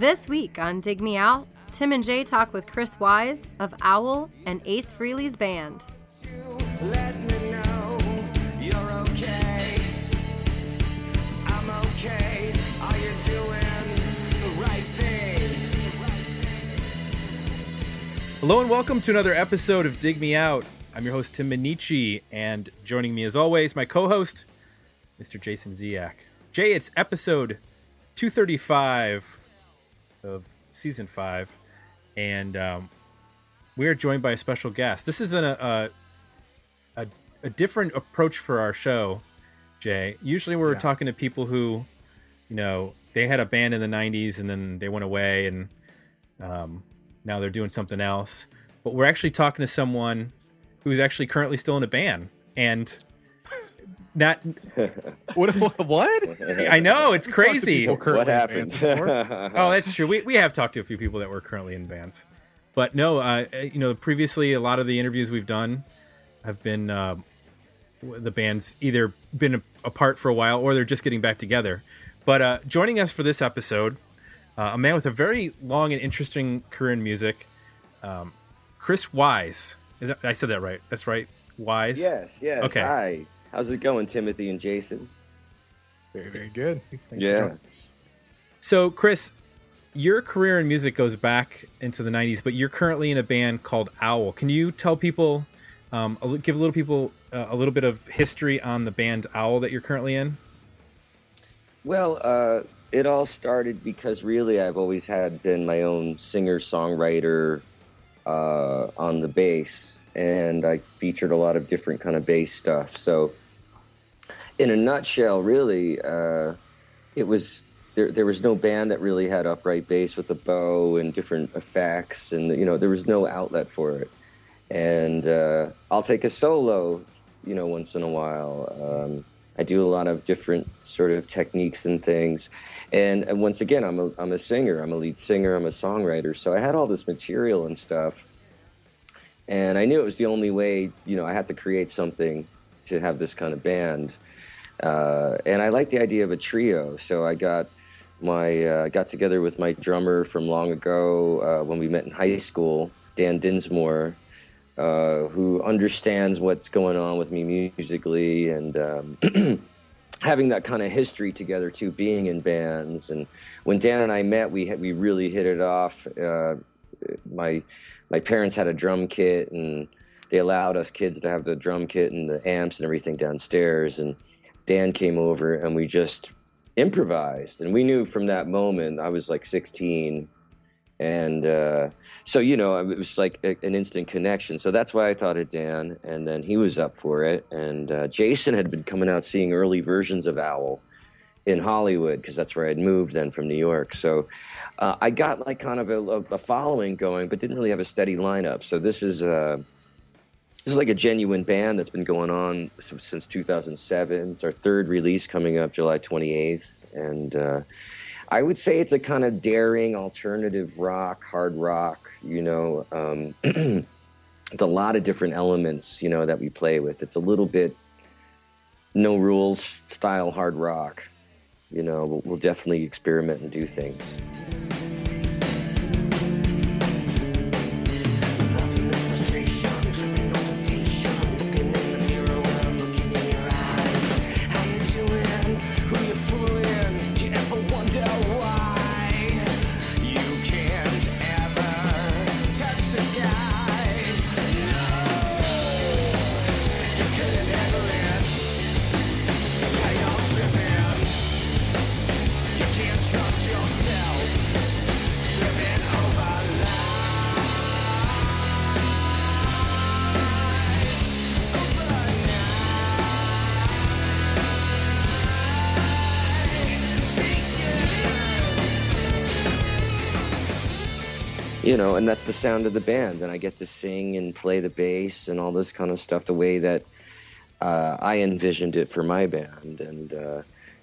This week on Dig Me Out, Tim and Jay talk with Chris Wyse of Owl and Ace Frehley's band. Let me know you're okay. I'm okay. Are you doing the right thing? Hello and welcome to another episode of Dig Me Out. I'm your host Tim Minichi, and joining me as always, my co-host, Mr. Jason Ziak. Jay, it's episode 235 of season five, and um, we are joined by a special guest. This is an, a, a a different approach for our show, Jay. Usually, we're talking to people who, you know, they had a band in the '90s and then they went away, and um, now they're doing something else. But we're actually talking to someone who's actually currently still in a band, and not. What? What? I know it's Talk crazy. what in happened? Oh, that's true. We, we have talked to a few people that were currently in bands, but no, uh, you know, previously a lot of the interviews we've done have been uh, the bands either been apart for a while or they're just getting back together. But uh, joining us for this episode, uh, a man with a very long and interesting career in music, um, Chris Wyse. Is that, I said that right? That's right. Wyse. yes, yes. Okay. Hi. How's it going, Timothy and Jason? Very, very good. Thanks for Yeah. joining us. So, Chris, your career in music goes back into the 90s, but you're currently in a band called Owl. Can you tell people, um, give a little people uh, a little bit of history on the band Owl that you're currently in? Well, uh, it all started because really I've always had been my own singer songwriter uh, on the bass, and I featured a lot of different kind of bass stuff. So, in a nutshell, really, uh, it was there. There was no band that really had upright bass with a bow and different effects, and you know there was no outlet for it. And uh, I'll take a solo, you know, once in a while. Um, I do a lot of different sort of techniques and things. And, and once again, I'm a, I'm a singer, I'm a lead singer, I'm a songwriter. So I had all this material and stuff. And I knew it was the only way, you know, I had to create something to have this kind of band. Uh, and I like the idea of a trio. So I got my, uh, got together with my drummer from long ago uh, when we met in high school, Dan Dinsmore uh, who understands what's going on with me musically and um, having that kind of history together too, being in bands. And when Dan and I met, we had, we really hit it off. Uh, my my parents had a drum kit, and they allowed us kids to have the drum kit and the amps and everything downstairs. And Dan came over, and we just improvised. And we knew from that moment, I was like 16 and uh, so you know it was like a, an instant connection. So that's why i thought of dan and then he was up for it. And uh, jason had been coming out seeing early versions of owl in hollywood because that's where i'd moved then from new york. So uh, i got like kind of a, a following going but didn't really have a steady lineup. So this is uh, this is like a genuine band that's been going on since 2007 it's our third release coming up july 28th and uh, I would say it's a kind of daring alternative rock, hard rock, you know, um, with a lot of different elements, you know, that we play with. It's a little bit no rules style hard rock, you know, we'll, we'll definitely experiment and do things. Know, and that's the sound of the band. And I get to sing and play the bass and all this kind of stuff the way that uh, I envisioned it for my band. And, uh,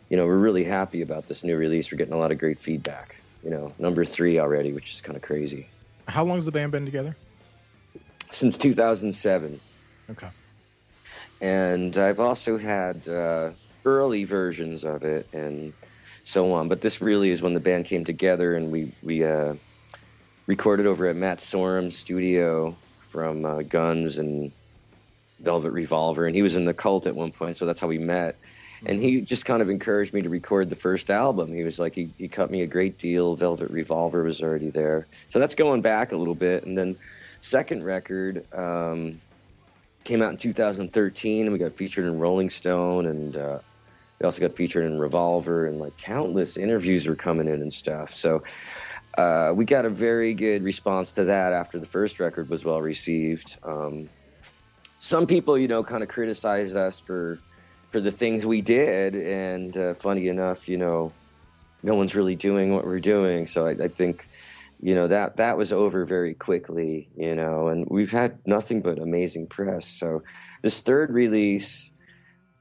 you know, we're really happy about this new release. We're getting a lot of great feedback. You know, number three already, which is kind of crazy. How long has the band been together? Since 2007. Okay. and I've also had uh, early versions of it and so on. But this really is when the band came together and we we uh, recorded over at Matt Sorum's studio from uh, Guns and Velvet Revolver, and he was in the Cult at one point, so that's how we met. And he just kind of encouraged me to record the first album. He was like, he, he cut me a great deal. Velvet Revolver was already there, so that's going back a little bit. And then second record um, came out in 2013, and we got featured in Rolling Stone, and uh, we also got featured in Revolver, and like countless interviews were coming in and stuff. So uh, we got a very good response to that after the first record was well received. Um, some people, you know, kind of criticized us for for the things we did, and uh, funny enough, you know, no one's really doing what we're doing. So I, I think, you know, that that was over very quickly, you know, and we've had nothing but amazing press. So this third release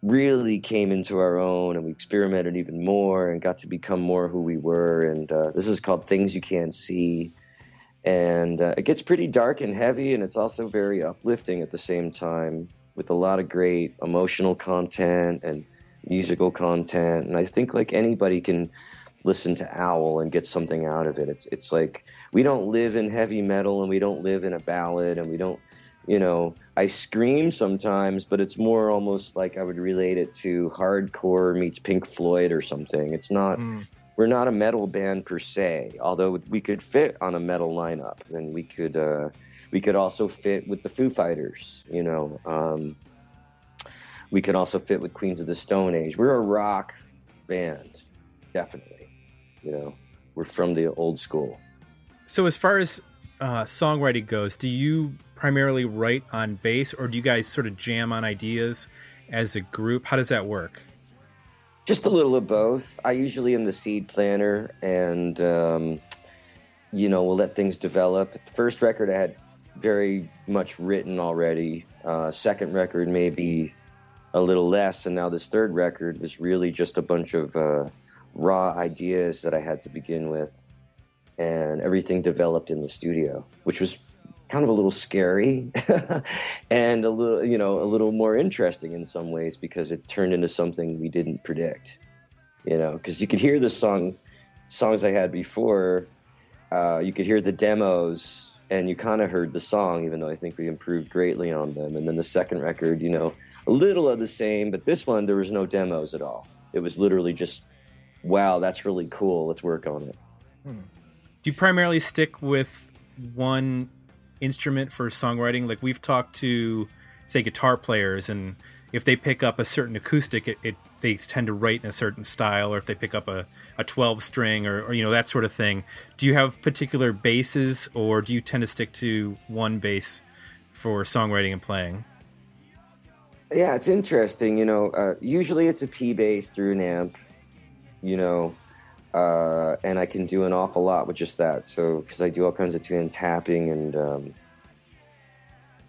really came into our own and we experimented even more and got to become more who we were. And uh, this is called things you can't see. And uh, it gets pretty dark and heavy and it's also very uplifting at the same time with a lot of great emotional content and musical content. And i think like anybody can listen to owl and get something out of it. It's it's like we don't live in heavy metal and we don't live in a ballad and we don't you know i scream sometimes but it's more almost like i would relate it to hardcore meets pink floyd or something. It's not Mm. we're not a metal band per se although we could fit on a metal lineup and we could uh we could also fit with the foo fighters you know um we could also fit with queens of the stone age. We're a rock band definitely you know we're from the old school. So as far as uh, songwriting goes, do you primarily write on bass, or do you guys sort of jam on ideas as a group? How does that work? Just a little of both. I usually am the seed planner, and um, you know we'll let things develop. The first record I had very much written already. Uh, second record maybe a little less, and now this third record was really just a bunch of uh, raw ideas that I had to begin with, and everything developed in the studio, which was kind of a little scary and a little you know a little more interesting in some ways because it turned into something we didn't predict you know because you could hear the song songs i had before uh, you could hear the demos and you kind of heard the song even though i think we improved greatly on them. And then the second record you know a little of the same but this one there was no demos at all. It was literally just wow that's really cool. Let's work on it Do you primarily stick with one instrument for songwriting? Like we've talked to, say, guitar players, and if they pick up a certain acoustic, it, it they tend to write in a certain style. Or if they pick up a, a twelve string, or, or you know that sort of thing. Do you have particular basses, or do you tend to stick to one bass for songwriting and playing? Yeah, it's interesting. You know, uh, usually it's a P bass through an amp, you know, uh, and I can do an awful lot with just that. So, because I do all kinds of tune tapping and, um,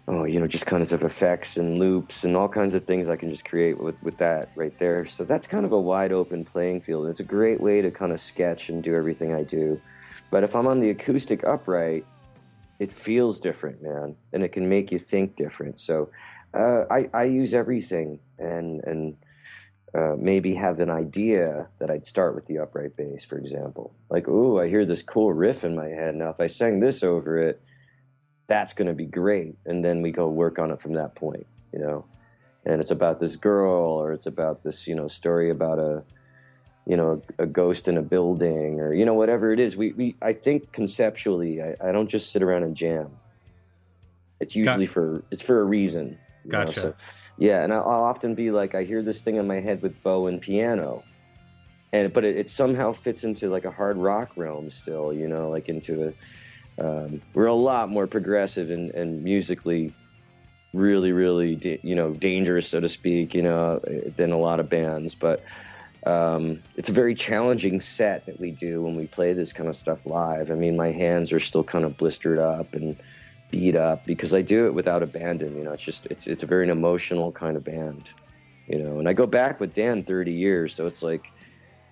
oh, you know, just kinds of effects and loops and all kinds of things I can just create with, with that right there. So, that's kind of a wide open playing field. It's a great way to kind of sketch and do everything I do. But if I'm on the acoustic upright, it feels different, man, and it can make you think different. So, uh, I, I use everything and and uh, maybe have an idea that I'd start with the upright bass, for example. Like, oh, I hear this cool riff in my head. Now, if I sang this over it, that's going to be great. And then we go work on it from that point, you know. And it's about this girl, or it's about this, you know, story about a, you know, a, ghost in a building, or you know, whatever it is. We, we I think conceptually, I, I don't just sit around and jam. It's usually for it's for a reason. you know, Gotcha. so- yeah, and I'll, often be like, I hear this thing in my head with bow and piano, and but it, it somehow fits into like a hard rock realm still, you know, like into a. Um, we're a lot more progressive and, and musically, really, really, da- you know, dangerous, so to speak, you know, than a lot of bands. But um, it's a very challenging set that we do when we play this kind of stuff live. I mean, my hands are still kind of blistered up and beat up because I do it without abandon. You know, it's just it's it's a very emotional kind of band. You know, and I go back with Dan 30 years, so it's like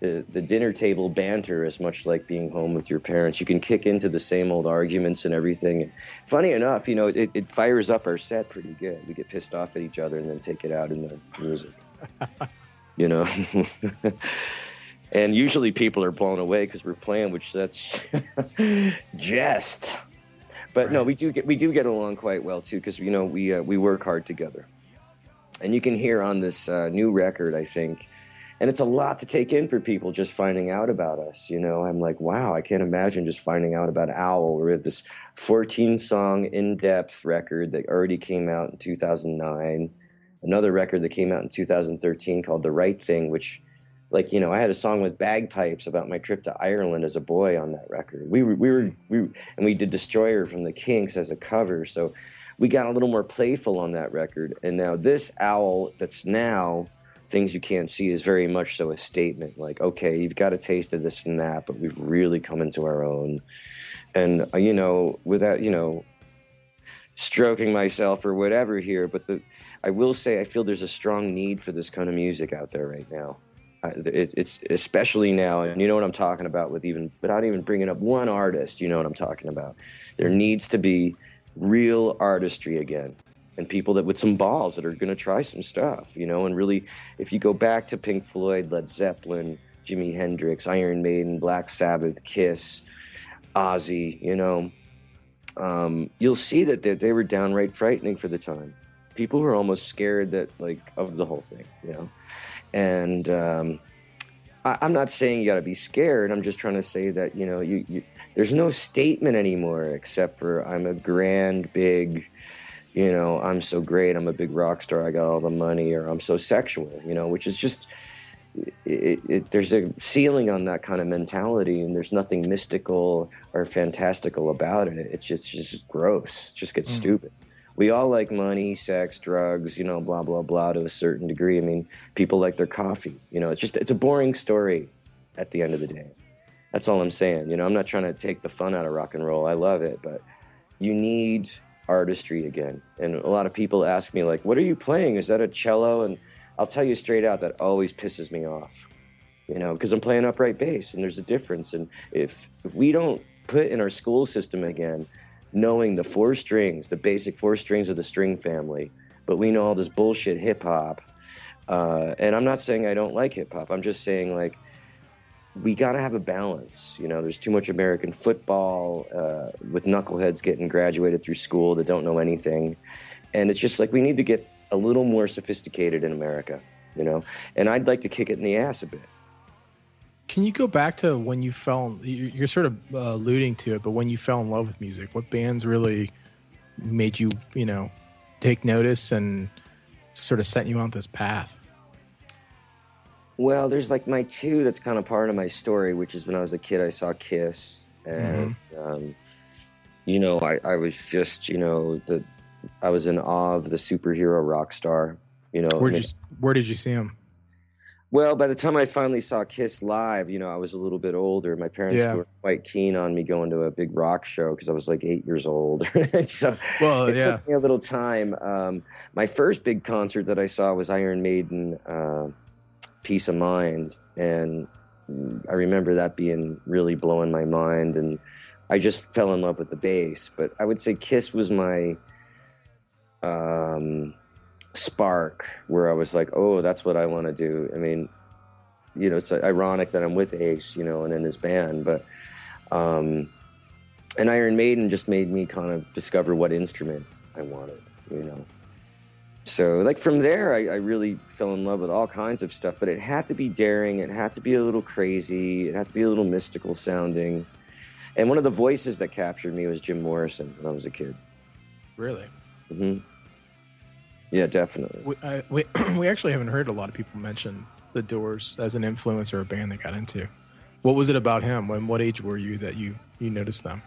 the, the dinner table banter is much like being home with your parents. You can kick into the same old arguments and everything. And funny enough, you know, it, it fires up our set pretty good. We get pissed off at each other and then take it out in the music. you know, and usually people are blown away because we're playing, which that's jest. But no, we do get we do get along quite well too because you know we uh, we work hard together, and you can hear on this uh, new record, I think, and it's a lot to take in for people just finding out about us. You know, I'm like, wow, I can't imagine just finding out about Owl. We have this 14 song in depth record that already came out in 2009, another record that came out in 2013 called The Right Thing, which like you know i had a song with bagpipes about my trip to ireland as a boy on that record. We were we were we were, and we did destroyer from the kinks as a cover so we got a little more playful on that record. And now this owl that's now things you can't see is very much so a statement like okay you've got a taste of this and that but we've really come into our own. And uh, you know without you know stroking myself or whatever here but the i will say i feel there's a strong need for this kind of music out there right now it, it's especially now, and you know what I'm talking about with even without even bringing up one artist. You know what I'm talking about. There needs to be real artistry again, and people that with some balls that are going to try some stuff. You know, and really, if you go back to Pink Floyd, Led Zeppelin, Jimi Hendrix, Iron Maiden, Black Sabbath, Kiss, Ozzy, you know, um, you'll see that they, they were downright frightening for the time. People were almost scared that like of the whole thing. You know and um, I, am not saying you got to be scared. I'm just trying to say that you know you, you, there's no statement anymore except for I'm a grand big, you know I'm so great. I'm a big rock star. I got all the money, or I'm so sexual. You know, which is just. It, it, there's a ceiling on that kind of mentality, and there's nothing mystical or fantastical about it. It's just, it's just gross. It just gets mm. stupid we all like money, sex, drugs, you know, blah blah blah to a certain degree. I mean, people like their coffee. You know, it's just it's a boring story at the end of the day. That's all I'm saying. You know, I'm not trying to take the fun out of rock and roll. I love it, but you need artistry again. And a lot of people ask me like, "What are you playing? Is that a cello?" And I'll tell you straight out that always pisses me off. You know, because I'm playing upright bass, and there's a difference. And if if we don't put in our school system again knowing the four strings, the basic four strings of the string family, but we know all this bullshit hip hop. Uh, and I'm not saying I don't like hip hop. I'm just saying like we got to have a balance. You know, there's too much American football uh, with knuckleheads getting graduated through school that don't know anything, and it's just like we need to get a little more sophisticated in America. You know, and I'd like to kick it in the ass a bit. Can you go back to when you fell? You're sort of uh, alluding to it, but when you fell in love with music, what bands really made you, you know, take notice and sort of set you on this path? Well, there's like my two that's kind of part of my story, which is when I was a kid, I saw Kiss, and mm-hmm. um, you know, I, I was just, you know, the I was in awe of the superhero rock star. You know, where did you, where did you see him? Well, by the time I finally saw Kiss live, you know, I was a little bit older. My parents yeah. were quite keen on me going to a big rock show because I was like eight years old. so well, it yeah. took me a little time. Um, my first big concert that I saw was Iron Maiden, uh, Piece of Mind, and I remember that being really blowing my mind, and I just fell in love with the bass. But I would say Kiss was my um, spark where I was like, oh, that's what I want to do. I mean, you know, it's ironic that I'm with Ace, you know, and in his band, but um, and Iron Maiden just made me kind of discover what instrument I wanted, you know. So, like from there, I, I really fell in love with all kinds of stuff, but it had to be daring, it had to be a little crazy, it had to be a little mystical sounding. And one of the voices that captured me was Jim Morrison when I was a kid. Really? Mm-hmm. Yeah, definitely. We, I, we, we actually haven't heard a lot of people mention the Doors as an influence or a band they got into. What was it about him? When what age were you that you you noticed them?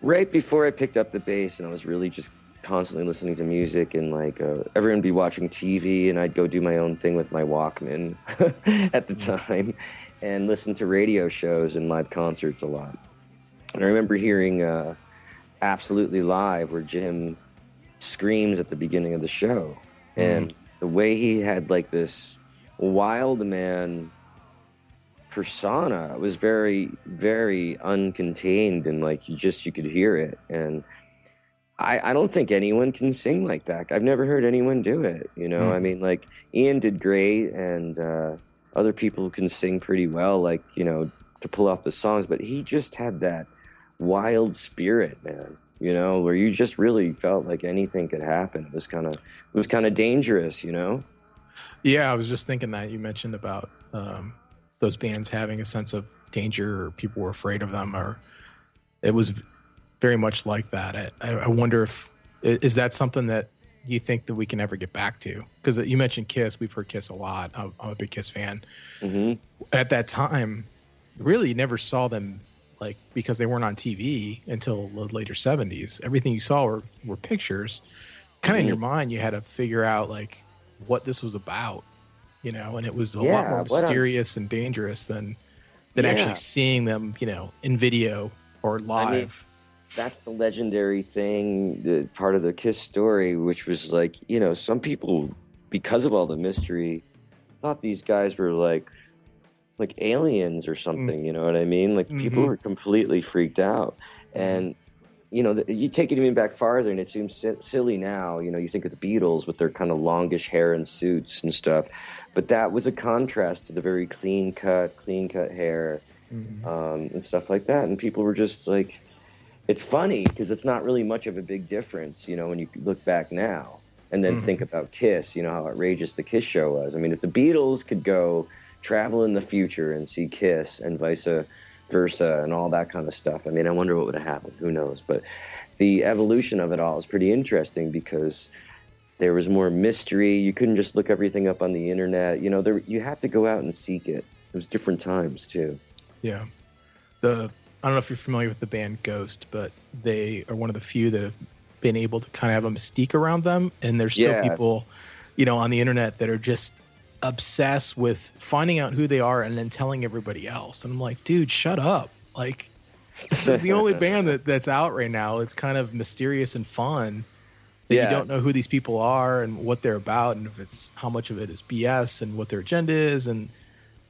Right before I picked up the bass, and I was really just constantly listening to music, and like uh, everyone be watching TV, and I'd go do my own thing with my Walkman at the mm. time, and listen to radio shows and live concerts a lot. And I remember hearing uh, "Absolutely Live," where Jim screams at the beginning of the show. Mm. And the way he had like this wild man persona was very, very uncontained and like you just you could hear it. And I, I don't think anyone can sing like that. I've never heard anyone do it. You know, mm. I mean, like Ian did great, and uh, other people can sing pretty well, like you know, to pull off the songs. But he just had that wild spirit, man. You know, where you just really felt like anything could happen. It was kind of, it was kind of dangerous. You know. Yeah, I was just thinking that you mentioned about um, those bands having a sense of danger or people were afraid of them, or it was very much like that. I, I wonder if is that something that you think that we can ever get back to? Because you mentioned Kiss, we've heard Kiss a lot. I'm, I'm a big Kiss fan. hmm At that time, really, you never saw them like because they weren't on TV until the later 70s. Everything you saw were, were pictures. Kind of in your mm-hmm. mind, you had to figure out like what this was about, you know, and it was a lot more a- mysterious and dangerous than than Yeah. actually seeing them, you know, in video or live. that's the legendary thing, the part of the Kiss story, which was like, you know, some people, because of all the mystery, thought these guys were like, like aliens or something. You know what I mean? Like people Mhm. were completely freaked out, and you know, the, you take it even back farther, and it seems si- silly now. You know, you think of the Beatles with their kind of longish hair and suits and stuff, but that was a contrast to the very clean cut, clean cut hair um, and stuff like that. And people were just like, it's funny because it's not really much of a big difference, you know, when you look back now and then think about Kiss, you know, how outrageous the Kiss show was. I mean, if the Beatles could go travel in the future and see Kiss and vice uh, versa and all that kind of stuff, I mean, I wonder what would have happened. Who knows? But the evolution of it all is pretty interesting because there was more mystery. You couldn't just look everything up on the internet. You know, there you had to go out and seek it. It was different times too. Yeah. The I don't know if you're familiar with the band Ghost, but they are one of the few that have been able to kind of have a mystique around them. And there's still Yeah. people, you know, on the internet that are just obsessed with finding out who they are and then telling everybody else. And I'm like, dude, shut up. Like this is the only band that, that's out right now. It's kind of mysterious and fun. That Yeah. you don't know who these people are and what they're about and if it's how much of it is BS and what their agenda is and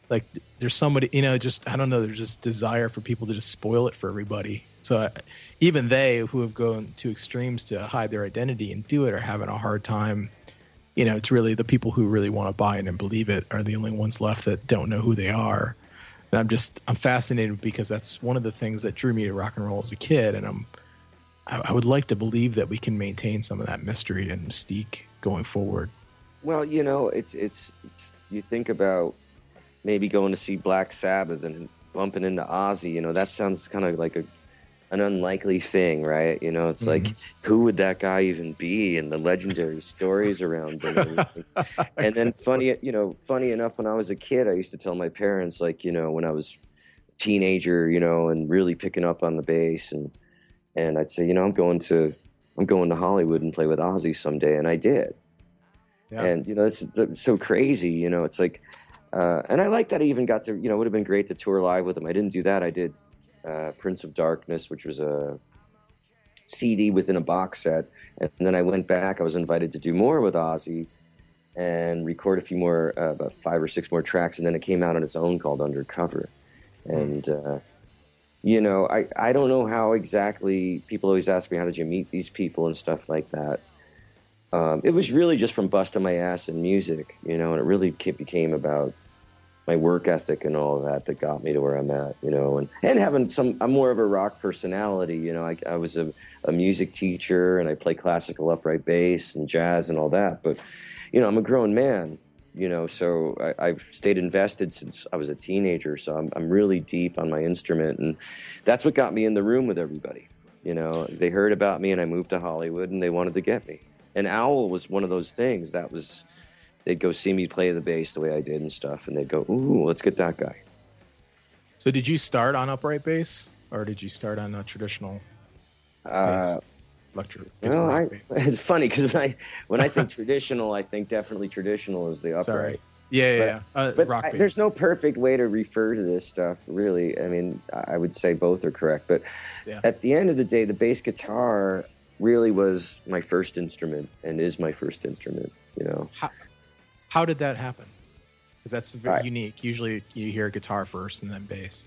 like there's somebody you know just i don't know there's just desire for people to just spoil it for everybody so I, even they who have gone to extremes to hide their identity and do it are having a hard time you know it's really the people who really want to buy it and believe it are the only ones left that don't know who they are and i'm just i'm fascinated because that's one of the things that drew me to rock and roll as a kid and i'm i, I would like to believe that we can maintain some of that mystery and mystique going forward Well, you know, it's, it's it's you think about maybe going to see Black Sabbath and bumping into Ozzy. You know, that sounds kind of like a an unlikely thing, right? You know, it's like who would that guy even be, and the legendary stories around him. And, and then funny, you know, funny enough, when I was a kid, I used to tell my parents, like, you know, when I was a teenager, you know, and really picking up on the bass, and and I'd say, you know, I'm going to I'm going to Hollywood and play with Ozzy someday, and I did. Yeah. And you know it's, it's so crazy you know it's like uh, and i like that i even got to you know it would have been great to tour live with him. I didn't do that i did uh, prince of darkness which was a cd within a box set. And then i went back i was invited to do more with ozzy and record a few more uh, about five or six more tracks. And then it came out on its own called undercover. And uh, you know I, I don't know how exactly people always ask me how did you meet these people and stuff like that. Um, it was really just from busting my ass in music, you know, and it really became about my work ethic and all that that got me to where I'm at, you know, and, and having some, I'm more of a rock personality, you know, I, I was a, a music teacher and I play classical upright bass and jazz and all that, but, you know, I'm a grown man, you know, so I, I've stayed invested since I was a teenager, so I'm, I'm really deep on my instrument, and that's what got me in the room with everybody. You know, they heard about me and I moved to Hollywood and they wanted to get me. And Owl was one of those things that was, they'd go see me play the bass the way I did and stuff, and they'd go, "Ooh, let's get that guy." so did you start on upright bass or did you start on a traditional Uh, electric well, I, it's funny because when I when I think traditional, I think definitely traditional is the upright. Sorry. Yeah, yeah, But- yeah. Uh, But rock I- there's no perfect way to refer to this stuff, really. I mean, I I would say both are correct. But Yeah. at the end of the day, the bass guitar really was my first instrument and is my first instrument. You know, How, how did that happen? Because that's very Right. unique. Usually you hear guitar first and then bass.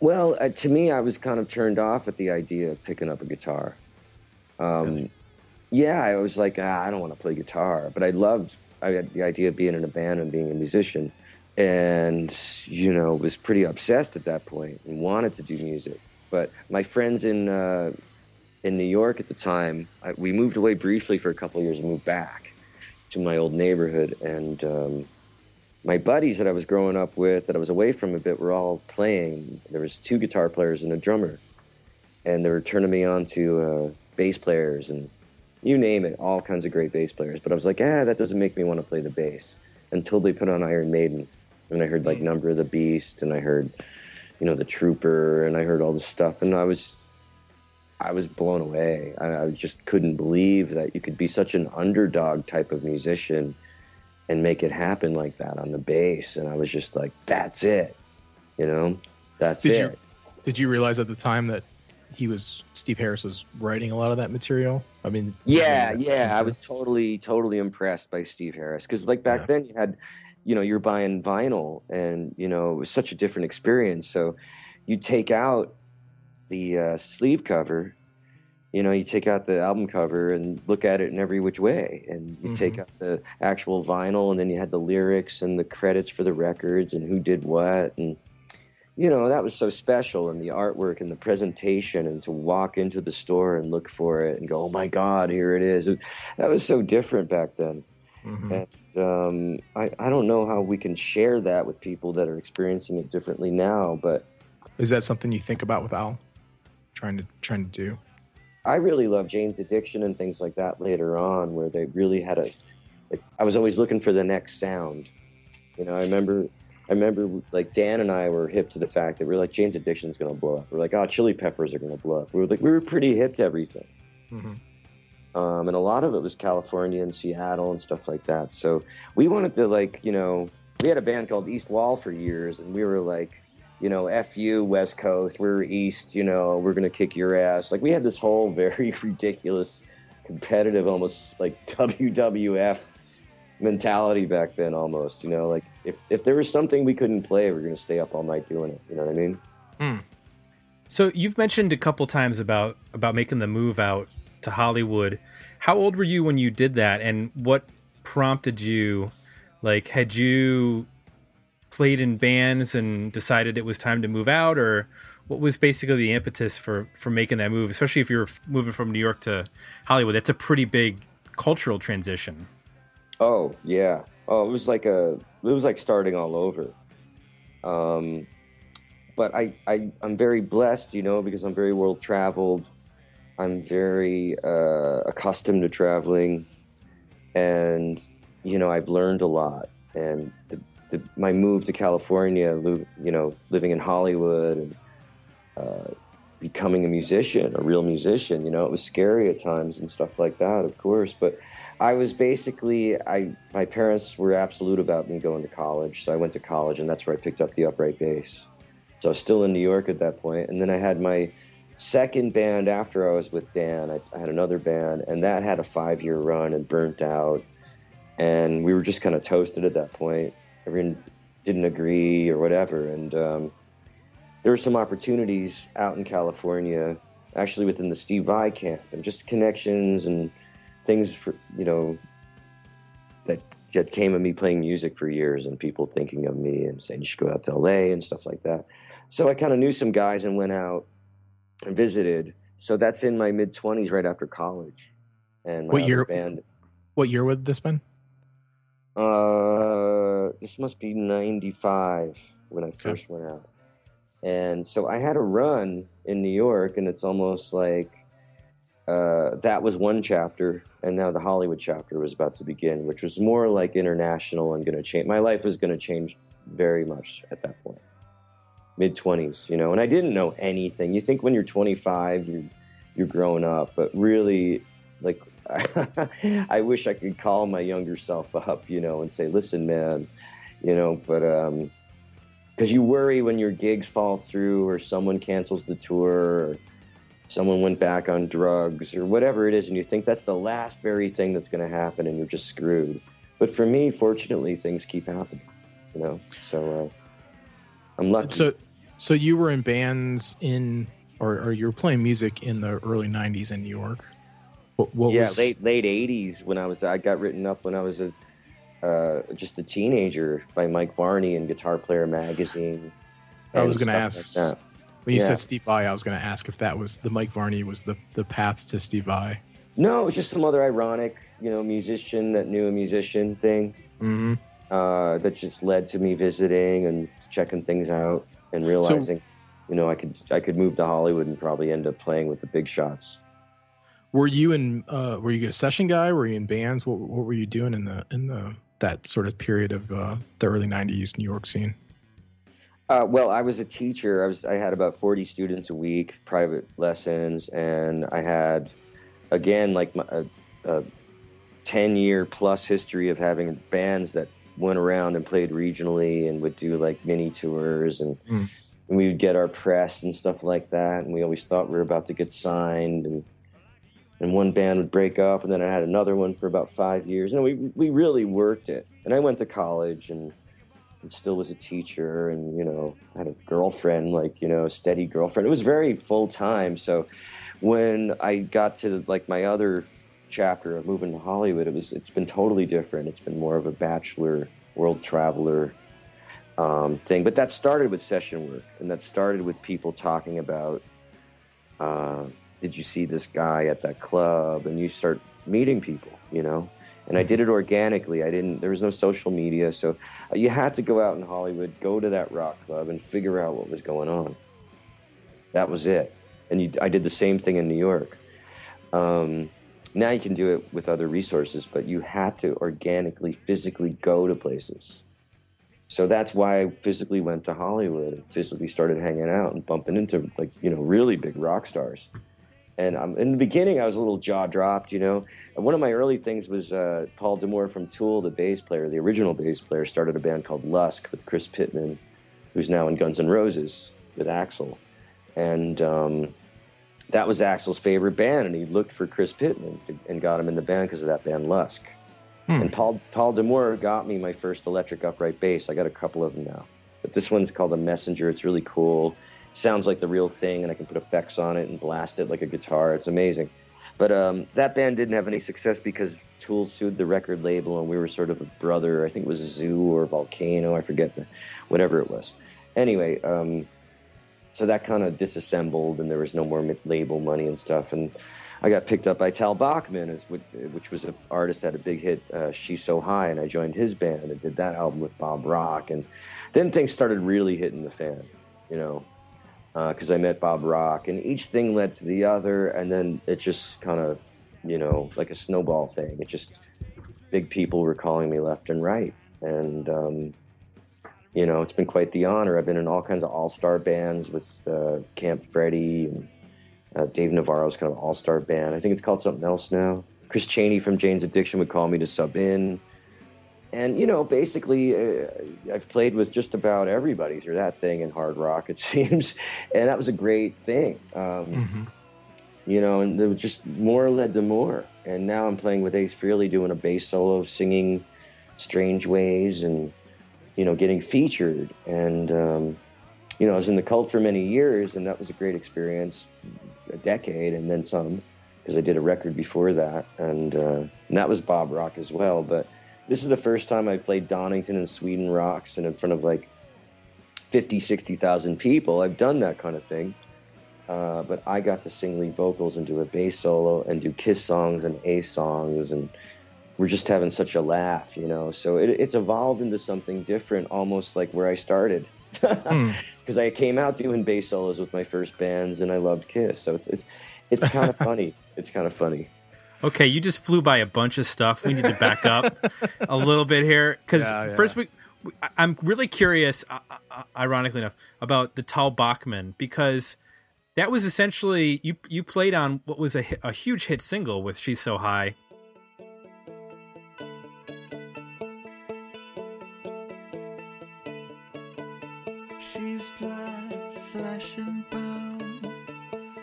well, uh, to me, I was kind of turned off at the idea of picking up a guitar. Um, Really? Yeah, I was like, ah, I don't want to play guitar, but I loved I had the idea of being in a band and being a musician. and you know was pretty obsessed at that point and wanted to do music. But my friends in uh, in New York at the time, I, we moved away briefly for a couple of years and moved back to my old neighborhood. And um, my buddies that I was growing up with, that I was away from a bit, were all playing. There was two guitar players and a drummer, and they were turning me on to uh, bass players and you name it, all kinds of great bass players. But I was like, ah, that doesn't make me want to play the bass until they put on Iron Maiden, and I heard like Number of the Beast, and I heard, you know, the Trooper, and I heard all this stuff, and I was I was blown away. I, I just couldn't believe that you could be such an underdog type of musician and make it happen like that on the bass. And I was just like, that's it. You know, that's Did it. you did you realize at the time that he was Steve Harris was writing a lot of that material? I mean, Yeah, yeah. I was totally, totally impressed by Steve Harris because, like, back Yeah. then you had, you know, you're buying vinyl, and you know, it was such a different experience. So, you take out the uh, sleeve cover, you know, you take out the album cover and look at it in every which way, and you take out the actual vinyl, and then you had the lyrics and the credits for the records and who did what, and you know that was so special and the artwork and the presentation and to walk into the store and look for it and go oh my god here it is. That was so different back then. Mhm. and um, I, I don't know how we can share that with people that are experiencing it differently now but Is that something you think about with Owl? Trying to trying to do. I really love Jane's Addiction and things like that later on, where they really had a. Like, I was always looking for the next sound. You know, I remember, I remember like Dan and I were hip to the fact that we are like Jane's Addiction is going to blow up. We're like, oh, Chili Peppers are going to blow up. We were like, we were pretty hip to everything, Mhm. um, and a lot of it was California and Seattle and stuff like that. So we wanted to like, you know, we had a band called East Wall for years, and we were like. You know, F you, West Coast, we're East, you know, we're going to kick your ass. Like, we had this whole very ridiculous competitive, almost like WWF mentality back then. Almost, you know, like if if there was something we couldn't play, we are gonna stay up all night doing it. You know what I mean? Hmm. So you've mentioned a couple times about about making the move out to Hollywood. How old were you when you did that, and what prompted you? Like, had you played in bands and decided it was time to move out, or what was basically the impetus for for making that move? Especially if you're moving from New York to Hollywood, that's a pretty big cultural transition. Oh yeah. Oh, it was like a. It was like starting all over. Um, but I, I I'm very blessed, you know, because I'm very world traveled. I'm very uh, accustomed to traveling, and you know I've learned a lot. And the, the, my move to California, you know, living in Hollywood and uh, becoming a musician, a real musician, you know, it was scary at times and stuff like that, of course. But I was basically I my parents were absolute about me going to college, so I went to college, and that's where I picked up the upright bass. So I was still in New York at that point, and then I had my second band after I was with Dan. I, I had another band, and that had a five year run and burnt out, and we were just kind of toasted at that point. Everyone didn't agree or whatever, and um, there were some opportunities out in California, actually within the Steve Vai camp, and just connections and things for you know that that came of me playing music for years and people thinking of me and saying you should go out to LA and stuff like that. So I kind of knew some guys and went out and visited. So that's in my mid twenties, right after college. And What year- band? What year would this been? Uh, this must be '95 when I first went out. And so I had a run in New York, and it's almost like uh, that was one chapter, and now the Hollywood chapter was about to begin, which was more like international and going to change. My life was going to change very much at that point, mid twenties, you know. And I didn't know anything. You think when you're 25, you're you're growing up, but really, like, I wish I could call my younger self up, you know, and say, "Listen, man," you know, but um because you worry when your gigs fall through or someone cancels the tour or someone went back on drugs or whatever it is and you think that's the last very thing that's going to happen and you're just screwed. But for me fortunately things keep happening you know? So uh, i'm lucky. So, so you were in bands in, or, or you were playing music in the early '90s in New York. What, what yeah was, late late 80s when i was i got written up when i was a uh, just a teenager by Mike Varney in Guitar Player magazine. I was gonna ask- like that. When you Yeah. said Steve Vai, I was going to ask if that was the Mike Varney was the the paths to Steve Vai. No, it was just some other ironic, you know, musician that knew a musician thing hmm uh, that just led to me visiting and checking things out and realizing, you know, I could I could move to Hollywood and probably end up playing with the big shots. Were you in? Uh, were you a session guy? Were you in bands? What, what were you doing in the in the that sort of period of uh, the early '90s New York scene? Uh, well, I was a teacher. I was I had about forty students a week, private lessons, and I had, again, like my, a, a ten year plus history of having bands that went around and played regionally and would do like mini tours, and, Mm. and we would get our press and stuff like that. And we always thought we were about to get signed, and and one band would break up, and then I had another one for about five years, and we we really worked it. And I went to college and still was a teacher and you know had a girlfriend like you know a steady girlfriend. It was very full time so when i got to like my other chapter of moving to hollywood it was it's been totally different. It's been more of a bachelor world traveler um, thing. But that started with session work and that started with people talking about uh, did you see this guy at that club and you start meeting people you know and i did it organically i didn't there was no social media so uh, you had to go out in Hollywood, go to that rock club, and figure out what was going on. That was it. And you, I did the same thing in New York. Um, now you can do it with other resources, but you had to organically, physically go to places. So that's why I physically went to Hollywood and physically started hanging out and bumping into like you know really big rock stars. And um, in the beginning, I was a little jaw dropped, you know. And one of my early things was uh, Paul D'Amour from Tool, the bass player, the original bass player, started a band called Lusk with Chris Pitman, who's now in Guns N' Roses with Axl. And um, that was Axl's favorite band, and he looked for Chris Pitman and got him in the band because of that band Lusk. Hmm. And Paul Paul D'Amour got me my first electric upright bass. I got a couple of them now, but this one's called the Messenger. It's really cool. Sounds like the real thing, and I can put effects on it and blast it like a guitar. It's amazing. But um, that band didn't have any success because Tool sued the record label, and we were sort of a brother. I think it was Zoo or Volcano. I forget the, whatever it was. Anyway, um, so that kind of disassembled, and there was no more label money and stuff. And I got picked up by Tal Bachman, which, was an artist that had a big hit, uh, "She's So High," and I joined his band and did that album with Bob Rock. And then things started really hitting the fan, you know, because I met Bob Rock, and each thing led to the other, and then it just kind of, you know, like a snowball thing. It just big people were calling me left and right, and um, you know, it's been quite the honor. I've been in all kinds of all-star bands with uh, Camp Freddy and uh, Dave Navarro's kind of all-star band. I think it's called something else now. Chris Chaney from Jane's Addiction would call me to sub in. And, you know, basically, uh, I've played with just about everybody through that thing in hard rock, it seems. And that was a great thing. Um, hmm you know, and there was just more led to more. And now I'm playing with Ace Frehley doing a bass solo, singing strange ways, and you know, getting featured. And um, you know, I was in the cult for many years, and that was a great experience, a decade and then some, because I did a record before that, and uh, and that was Bob Rock as well. But this is the first time I played Donington and Sweden Rocks, and in front of like 50, 60,000 people. I've done that kind of thing. Uh, but I got to sing lead vocals and do a bass solo and do Kiss songs and Ace songs, and we're just having such a laugh, you know. So it, it's evolved into something different, almost like where I started, because I came out doing bass solos with my first bands, and I loved Kiss. So it's it's it's kind of funny. It's kind of funny. Okay, you just flew by a bunch of stuff. We need to back up a little bit here because Yeah, yeah. first we, we- I- I'm really curious, uh, uh, ironically enough, about the Tal Bachman because that was essentially you you played on what was a, a huge hit single with "She's So High." She's blood, flesh and bone.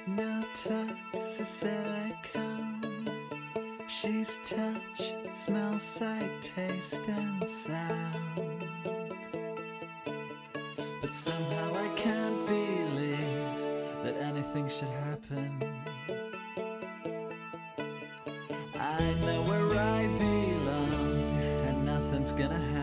No tox or silicone. She's touch, smell, sight, taste, and sound. But somehow I can't believe that anything should happen. I know where I belong, and nothing's gonna happen.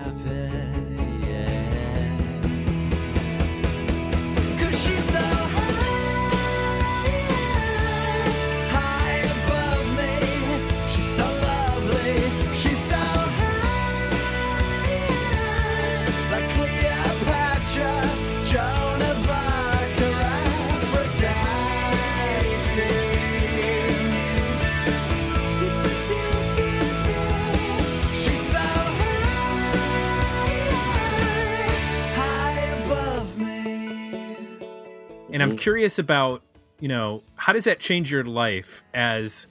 Curious about, you know, how does that change your life as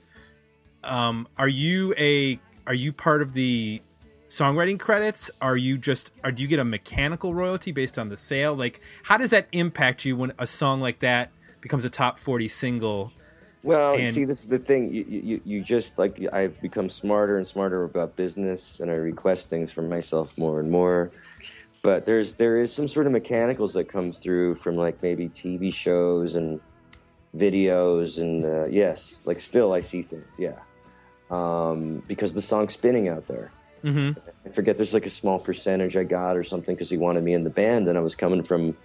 um are you a are you part of the songwriting credits? Are you just or do you get a mechanical royalty based on the sale? Like how does that impact you when a song like that becomes a top 40 single? Well, And- see, this is the thing. You, you, you just like I've become smarter and smarter about business, and I request things for myself more and more. But there's there is some sort of mechanicals that come through from like maybe TV shows and videos, and uh, yes, like still I see things, yeah, um, because the song's spinning out there. Mhm. I forget there's like a small percentage I got or something because he wanted me in the band, and I was coming from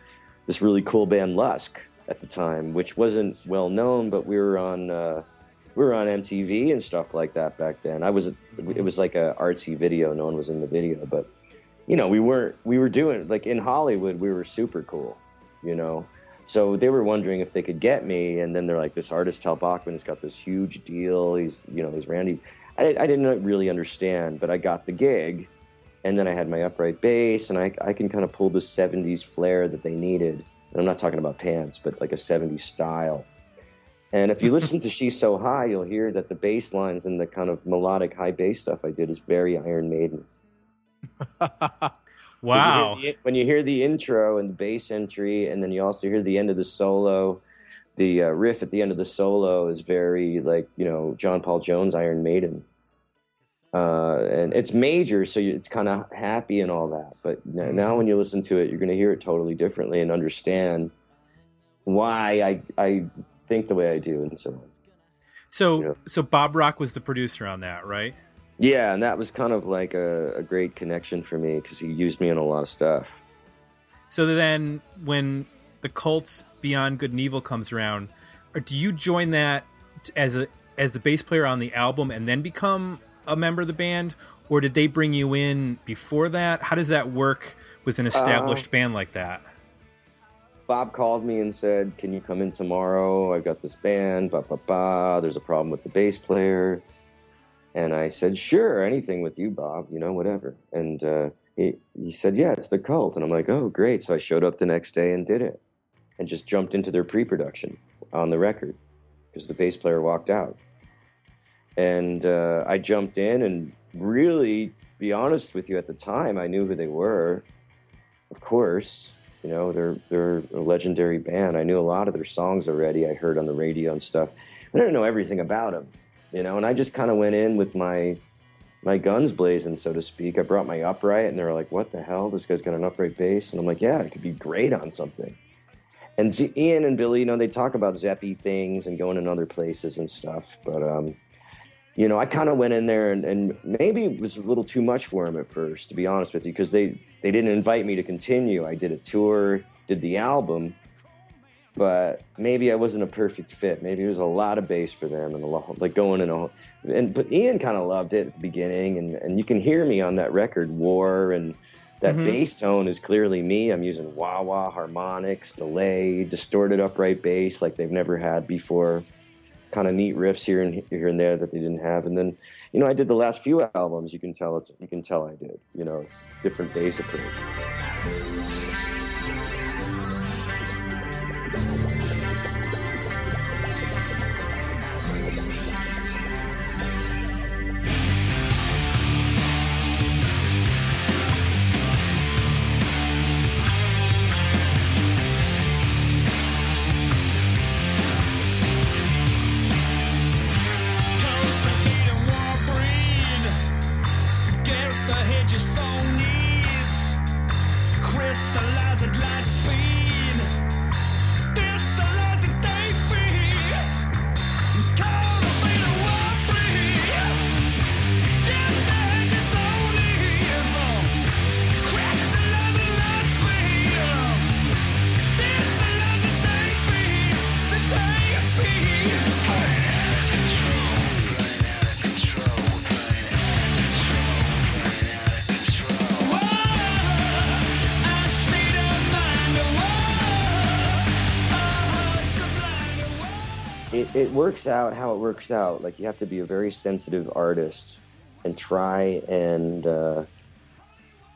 this really cool band Lusk at the time, which wasn't well known, but we were on uh, we were on MTV and stuff like that back then. I was it was like a artsy video. No one was in the video, but you know we weren't we were doing like in Hollywood we were super cool, you know. So they were wondering if they could get me, and then they're like, "This artist Tal Bachman has got this huge deal. He's you know he's Randy." I, I didn't really understand, but I got the gig, and then I had my upright bass, and I, I can kind of pull the 70s flair that they needed. And I'm not talking about pants, but like a 70s style. And if you listen to She's So High, you'll hear that the bass lines and the kind of melodic high bass stuff I did is very Iron Maiden. 'Cause you Wow. the- when you hear the intro and the bass entry, and then you also hear the end of the solo, the uh, riff at the end of the solo is very like you know John Paul Jones Iron Maiden, uh, and it's major, so you, it's kind of happy and all that. But n- now when you listen to it, you're going to hear it totally differently and understand why I I think the way I do and so on. So Yeah. so Bob Rock was the producer on that, right? Yeah, and that was kind of like a, a great connection for me because he used me in a lot of stuff. So then when the Cult's Beyond Good and Evil comes around, or do you join that as a as the bass player on the album and then become a member of the band or did they bring you in before that? How does that work with an established uh-huh. band like that? Bob called me and said, "Can you come in tomorrow? I've got this band. Ba ba ba. There's a problem with the bass player." And I said, "Sure, anything with you, Bob. You know, whatever." And uh, he he said, "Yeah, it's the Cult." And I'm like, "Oh, great!" So I showed up the next day and did it, and just jumped into their pre-production on the record because the bass player walked out. And uh, I jumped in and really, be honest with you, at the time, I knew who they were. Of course, you know they're they're a legendary band. I knew a lot of their songs already. I heard on the radio and stuff. I didn't know everything about them, you know. And I just kind of went in with my my guns blazing, so to speak. I brought my upright, and they were like, "What the hell? This guy's got an upright bass." And I'm like, "Yeah, it could be great on something." And Z- Ian and Billy, you know, they talk about Zeppy things and going in other places and stuff, but um, you know, I kind of went in there and, and maybe it was a little too much for them at first, to be honest with you, because they they didn't invite me to continue. I did a tour, did the album, but maybe I wasn't a perfect fit. Maybe it was a lot of bass for them and a lot like going in a and but Ian kind of loved it at the beginning, and and you can hear me on that record, War, and that Mhm. bass tone is clearly me. I'm using wah wah harmonics, delay, distorted upright bass like they've never had before. Kind of neat riffs here and here and there that they didn't have, and then you know I did the last few albums. You can tell it's you can tell I did. You know, it's different bass approach. It, works out how it works out. Like you have to be a very sensitive artist and try and uh,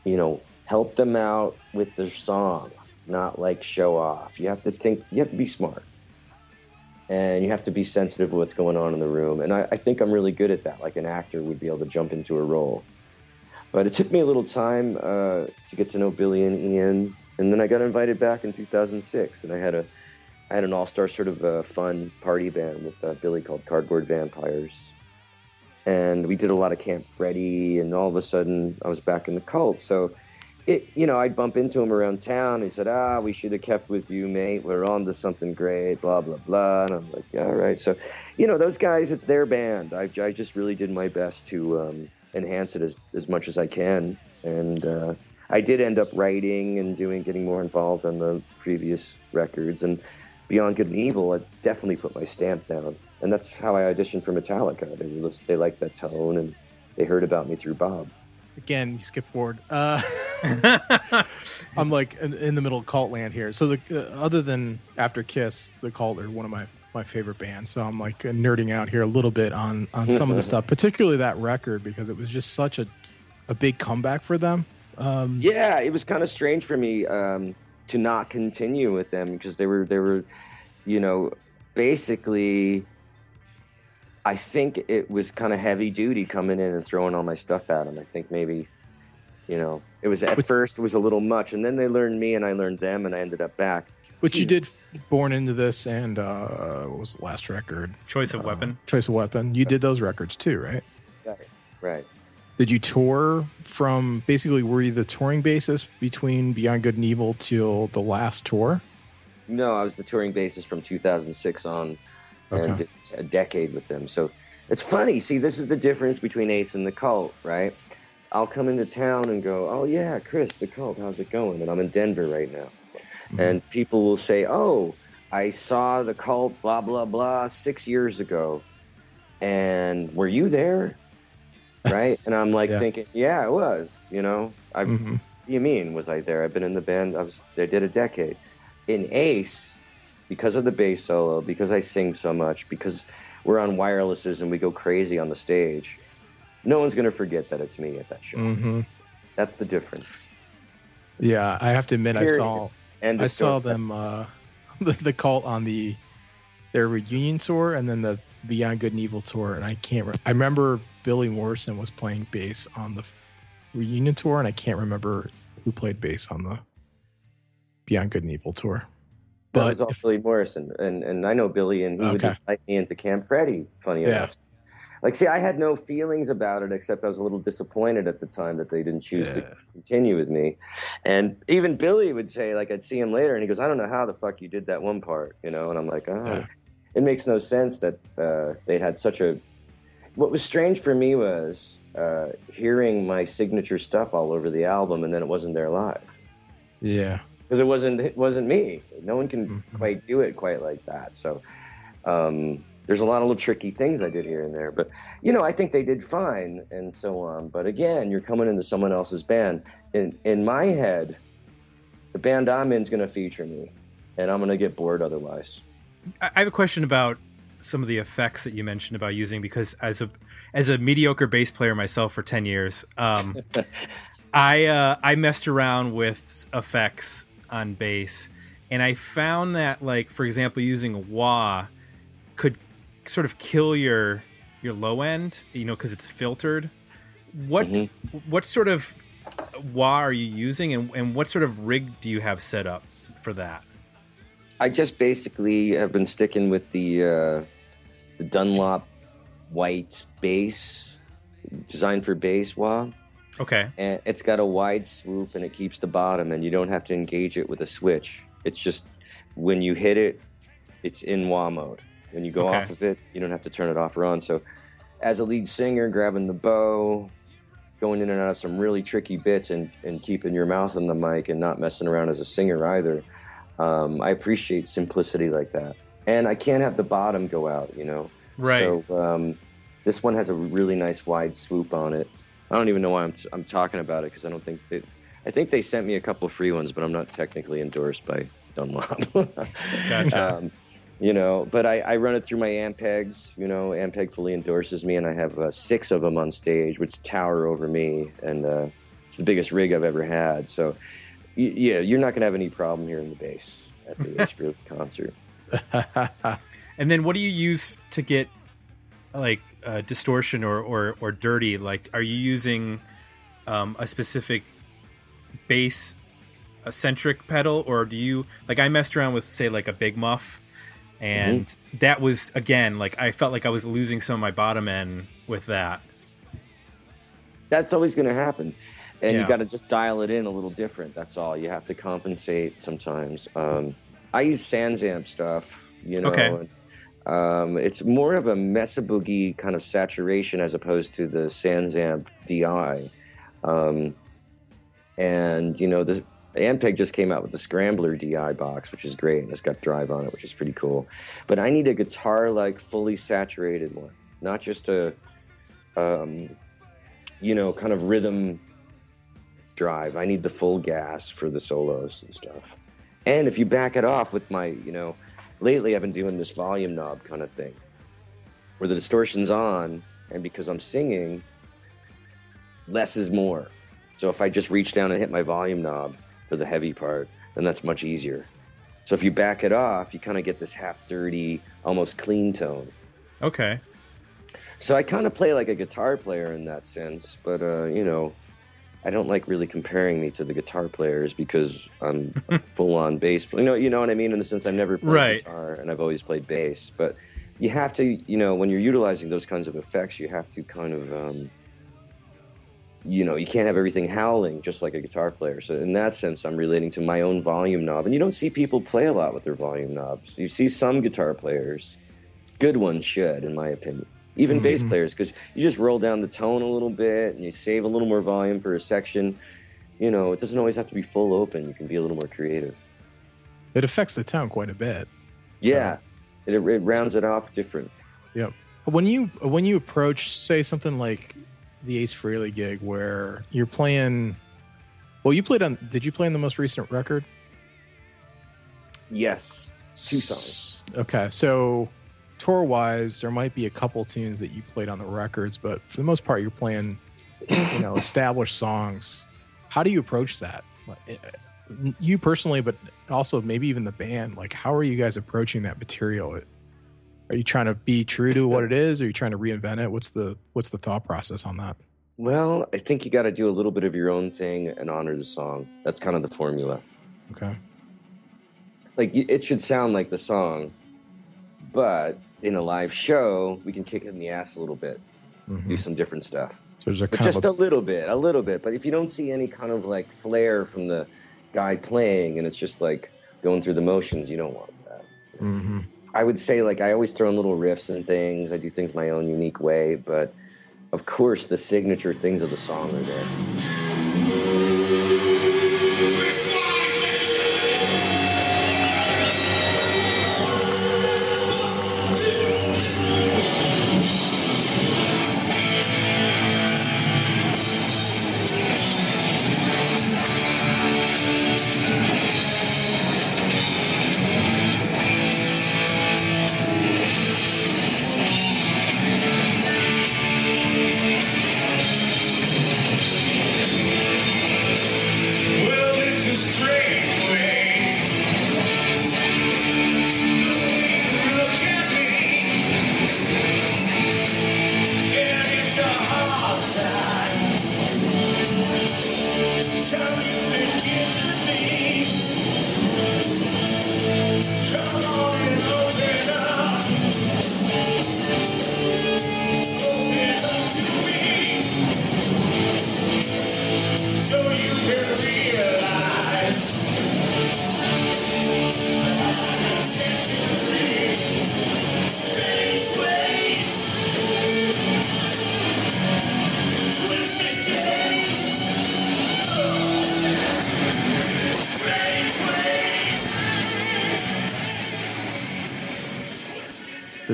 you know help them out with their song, not like show off. You have to think. You have to be smart, and you have to be sensitive to what's going on in the room. And I, I think I'm really good at that. Like an actor would be able to jump into a role. But it took me a little time uh, to get to know Billy and Ian, and then I got invited back in 2006, and I had a I had an all-star sort of fun party band with uh, Billy called Cardboard Vampyres, and we did a lot of Camp Freddy, and all of a sudden I was back in the cult. So, it you know I'd bump into him around town. He said, "Ah, we should have kept with you, mate. We're on to something great." Blah blah blah, and I'm like, "Yeah, all right." So, you know, those guys, it's their band. I, I just really did my best to um, enhance it as as much as I can, and. Uh, I did end up writing and doing, getting more involved on the previous records, and Beyond Good and Evil, I definitely put my stamp down, and that's how I auditioned for Metallica. They they liked that tone, and they heard about me through Bob. Again, you skip forward. Uh, I'm like in, in the middle of cult land here. So the uh, other than After Kiss, the Cult are one of my my favorite bands. So I'm like nerding out here a little bit on on some of the stuff, particularly that record because it was just such a a big comeback for them. Um, Yeah, it was kind of strange for me um, to not continue with them because they were they were, you know, basically. I think it was kind of heavy duty coming in and throwing all my stuff at them. I think maybe, you know, it was at first it was a little much, and then they learned me and I learned them, and I ended up back. But you did Born Into This and uh, what was the last record? Choice of weapon. Choice of Weapon. You did those records too, right? Right, right. Did you tour from basically were you the touring basis between Beyond Good and Evil till the last tour? No, I was the touring bassist from 2006 on, and Okay. did a decade with them. So it's funny. See, this is the difference between Ace and the Cult, right? I'll come into town and go, "Oh yeah, Chris, the Cult, how's it going?" And I'm in Denver right now, mm-hmm. and people will say, "Oh, I saw the Cult, blah blah blah, six years ago, and were you there?" Right? and I'm like Yeah. thinking, "Yeah, I was." You know, I Mhm. what do you mean was I there? I've been in the band. I was. They did a decade. In Ace, because of the bass solo, because I sing so much, because we're on wirelesses and we go crazy on the stage, no one's gonna forget that it's me at that show. Mhm. That's the difference. Yeah, I have to admit, I saw And I saw them uh, the, the cult on the their reunion tour and then the Beyond Good and Evil tour, and I can't. Re- I remember Billy Morrison was playing bass on the reunion tour, and I can't remember who played bass on the Beyond Good and Evil tour. That But was all if- Billy Morrison, and and I know Billy, and he would Okay. invite me into Camp Freddy. Funny Yeah. enough, like see, I had no feelings about it except I was a little disappointed at the time that they didn't choose to continue with me. And even Billy would say, like, I'd see him later, and he goes, "I don't know how the fuck you did that one part," you know, and I'm like, "Oh, Yeah. it makes no sense that uh, they had such a." What was strange for me was uh, hearing my signature stuff all over the album, and then it wasn't there live yeah, because it wasn't it wasn't me. No one can Mhm. quite do it quite like that. So um, there's a lot of little tricky things I did here and there, but you know I think they did fine and so on. But again, you're coming into someone else's band. In in my head, the band I'm in is going to feature me, and I'm going to get bored otherwise. I I have a question about some of the effects that you mentioned about using because as a as a mediocre bass player myself for 10 years um, I uh, I messed around with effects on bass. And I found that like for example using a wah could sort of kill your your low end you know because it's filtered. What Mhm. what sort of wah are you using and, and what sort of rig do you have set up for that? I just basically have been sticking with the uh, the Dunlop white bass, designed for bass wah. okay. And it's got a wide swoop and it keeps the bottom and you don't have to engage it with a switch. It's just when you hit it it's in wah mode. When you go Okay. off of it you don't have to turn it off or on. So as a lead singer grabbing the bow going in and out of some really tricky bits and, and keeping your mouth on the mic and not messing around as a singer either um, i appreciate simplicity like that and i can't have the bottom go out you know right so um, this one has a really nice wide swoop on it. I don't even know why I'm, I'm talking about it because I don't think they, I think they sent me a couple free ones, but I'm not technically endorsed by Dunlop. Gotcha. um, you know, but I, I run it through my Ampegs. You know, Ampeg fully endorses me, and I have uh, six of them on stage, which tower over me, and uh, it's the biggest rig I've ever had. So, y- yeah, you're not gonna have any problem hearing the bass at the Ace concert. And then what do you use to get like uh, distortion or, or or dirty? Like, are you using um, a specific bass centric pedal, or do you like? I messed around with say like a big muff, and that was again like I felt like I was losing some of my bottom end with that. That's always gonna happen, and Yeah. you got to just dial it in a little different. That's all. You have to compensate sometimes. Um, I use Sansamp stuff, you know. Okay. and, um, it's more of a Mesa Boogie kind of saturation as opposed to the Sansamp DI. Um, and you know, the Ampeg just came out with the Scrambler DI box, which is great. and It's got drive on it, which is pretty cool. But I need a guitar like fully saturated one, not just a, um, you know, kind of rhythm drive. I need the full gas for the solos and stuff. And if you back it off with my, you know, lately I've been doing this volume knob kind of thing where the distortion's on, and because I'm singing, less is more. So if I just reach down and hit my volume knob for the heavy part, then that's much easier. So if you back it off, you kind of get this half dirty, almost clean tone. Okay. So I kind of play like a guitar player in that sense, but uh, you know, I don't like really comparing me to the guitar players because I'm full-on bass. You know, you know what I mean in the sense I've never played Right. guitar and I've always played bass. But you have to, you know, when you're utilizing those kinds of effects, you have to kind of, um, you know, you can't have everything howling just like a guitar player. So in that sense, I'm relating to my own volume knob, and you don't see people play a lot with their volume knobs. You see some guitar players, good ones should, in my opinion. Even bass mm-hmm. players, because you just roll down the tone a little bit and you save a little more volume for a section. You know, it doesn't always have to be full open. You can be a little more creative. it affects the tone quite a bit. Yeah, it, it rounds it off different. Yep. When you when you approach, say something like the Ace Frehley gig, where you're playing, well, you played on. Did you play on the most recent record? Yes, two songs. Okay, so tour wise, there might be a couple tunes that you played on the records, but for the most part, you're playing, you know, established songs. How do you approach that? Eh, You personally, but also maybe even the band. Like, how are you guys approaching that material? Are you trying to be true to what it is? Or are you trying to reinvent it? What's the what's the thought process on that? Well, I think you got to do a little bit of your own thing and honor the song. That's kind of the formula. Okay. Like it should sound like the song, but in a live show, we can kick it in the ass a little bit, Mhm. do some different stuff. So there's a just a a, little bit, a little bit. But if you don't see any kind of like flair from the guy playing and it's just like going through the motions, you don't want that. Mhm. I would say like I always throw in little riffs and things. I do things my own unique way, but of course the signature things of the song are there.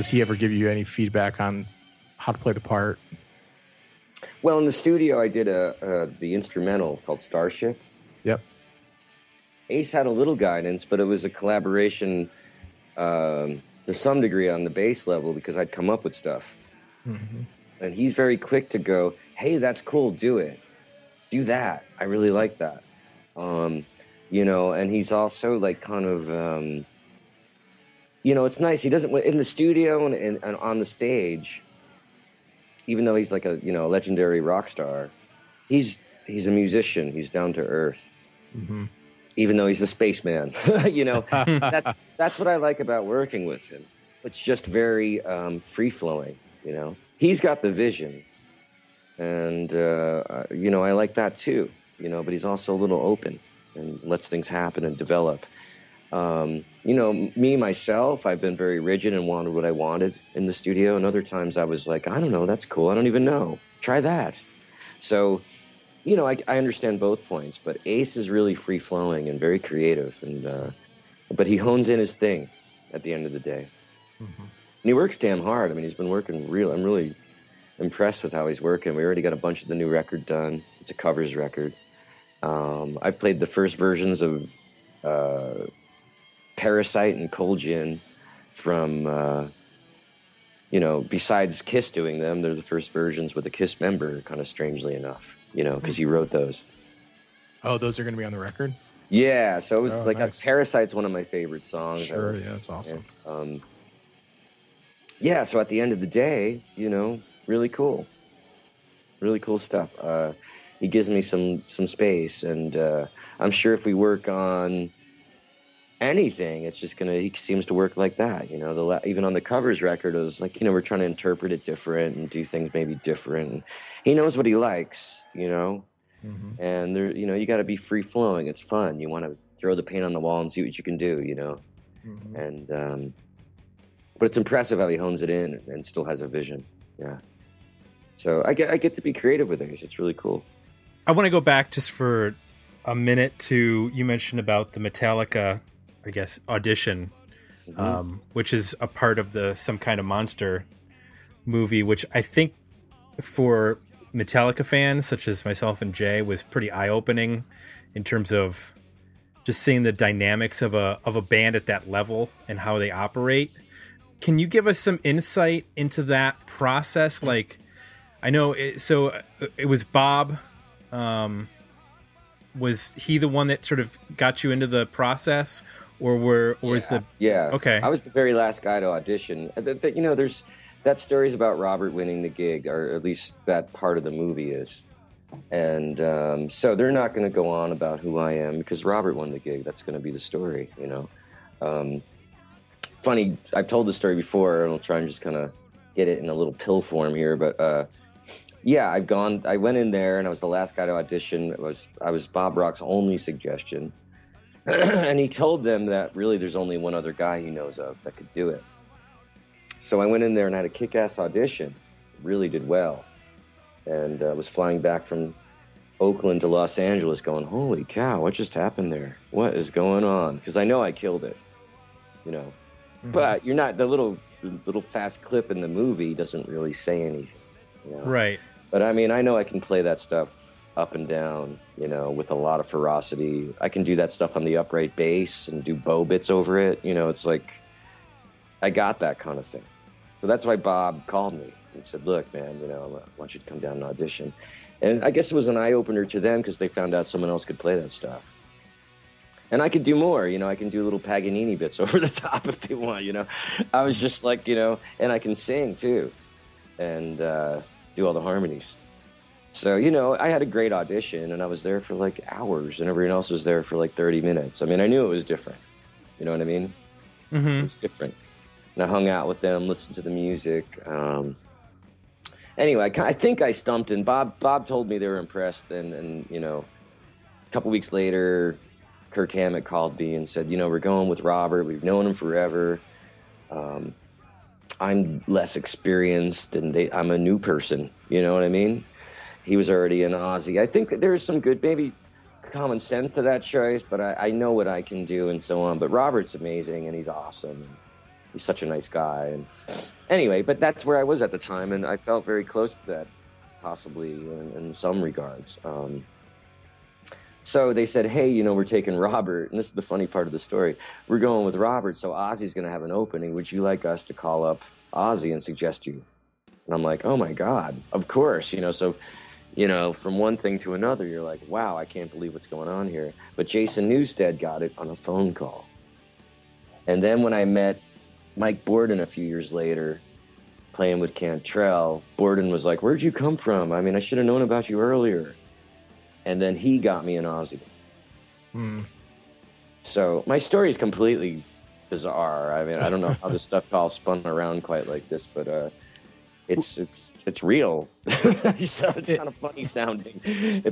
Does he ever give you any feedback on how to play the part? Well, in the studio, I did a uh, the instrumental called Starship. Yep. Ace had a little guidance, but it was a collaboration um, to some degree on the bass level because I'd come up with stuff. And he's very quick to go, hey, that's cool, do it. Do that. I really like that. Um, you know, and he's also like kind of, um, you know, it's nice. He doesn't, in the studio and, and, and on the stage, even though he's like a, you know, legendary rock star, he's, he's a musician. He's down to earth even though he's a spaceman. you know, that's that's what I like about working with him. It's just very um, free flowing. You know, he's got the vision, and uh, uh, you know I like that too. You know, but he's also a little open and lets things happen and develop. Um, you know, me myself, I've been very rigid and wanted what I wanted in the studio, and other times I was like, I don't know, that's cool. I don't even know. Try that. So you know, I, I understand both points, but Ace is really free flowing and very creative, and uh, but he hones in his thing at the end of the day, and he works damn hard. I mean, he's been working real. I'm really impressed with how he's working. We already got a bunch of the new record done. It's a covers record. Um, I've played the first versions of uh, Parasite and Cold Gin from. Uh, you know, besides Kiss doing them, they're the first versions with a Kiss member, kind of strangely enough, you know, because he wrote those. Oh, those are going to be on the record. Yeah, so it was Oh, like nice. Parasite's one of my favorite songs. Sure, I- yeah, It's awesome. Um, yeah, so at the end of the day, you know, really cool, really cool stuff. Uh, he gives me some some space, and uh, I'm sure if we work on anything, it's just gonna. He seems to work like that, you know. The even on the covers record, it was like you know we're trying to interpret it different and do things maybe different. He knows what he likes, you know Mm-hmm. and there you know you got to be free flowing it's fun you want to throw the paint on the wall and see what you can do you know Mm-hmm. and um but it's impressive how he hones it in and still has a vision yeah so i get i get to be creative with it it's really cool I want to go back just for a minute to you mentioned about the Metallica, I guess, audition, um, which is a part of the some kind of monster movie, which I think for Metallica fans such as myself and Jay was pretty eye opening in terms of just seeing the dynamics of a of a band at that level and how they operate. Can you give us some insight into that process? Like, I know it, so. uh, It was Bob um, was he the one that sort of got you into the process, or were or was the yeah. Okay. i was the very last guy to audition. Uh, th- th- you know there's that story's about robert winning the gig or at least that part of the movie is. And um, so they're not going to go on about who i am because robert won the gig. That's going to be the story you know? Um, funny i've told this story before and i'll try and just kind of get it in a little pill form here but uh, yeah i've gone i went in there and i was the last guy to audition. It was i was bob rock's only suggestion and he told them that really there's only one other guy he knows of that could do it. So i went in there and had a kick-ass audition. Really did well. And uh, was flying back from oakland to los angeles going holy cow what just happened there? What is going on? Because i know i killed it you know? But you're not the little the little fast clip in the movie doesn't really say anything you know? right? But I mean, I know I can play that stuff up and down, you know, with a lot of ferocity. I can do that stuff on the upright bass and do bow bits over it. You know, it's like I got that kind of thing. So that's why Bob called me and said, "Look, man, you know, I want you to come down and audition." And I guess it was an eye opener to them because they found out someone else could play that stuff. And I could do more, you know, I can do little Paganini bits over the top if they want, you know. I was just like, you know, and I can sing too and uh, do all the harmonies. So, you know, I had a great audition and I was there for like hours and everyone else was there for like 30 minutes. I mean, I knew it was different. You know what I mean? Mm-hmm. It was different. And I hung out with them, listened to the music. Um, anyway, I, I think I stumped and Bob, Bob told me they were impressed. And, and, you know, a couple weeks later, Kirk Hammett called me and said, you know, we're going with Robert. We've known him forever. Um, I'm less experienced and they, I'm a new person. You know what I mean? He was already an Ozzy. I think that there's some good, maybe common sense to that choice, but I, I know what I can do and so on. But Robert's amazing and he's awesome. And he's such a nice guy. And anyway, but that's where I was at the time. And I felt very close to that, possibly in, in some regards. Um, So they said, hey, you know, we're taking Robert, and this is the funny part of the story. We're going with Robert, so Ozzy's going to have an opening. Would you like us to call up Ozzy and suggest you? And I'm like, oh my God, of course, you know. So, you know, from one thing to another, you're like, wow, I can't believe what's going on here. But Jason Newsted got it on a phone call. And then when I met Mike Bordin a few years later, playing with Cantrell, Borden was like, where'd you come from? I mean, I should have known about you earlier. And then he got me an Ozzy. Hmm. So my story is completely bizarre. I mean, I don't know how this stuff all spun around quite like this, but uh, it's it's it's real. so it's kind of funny sounding,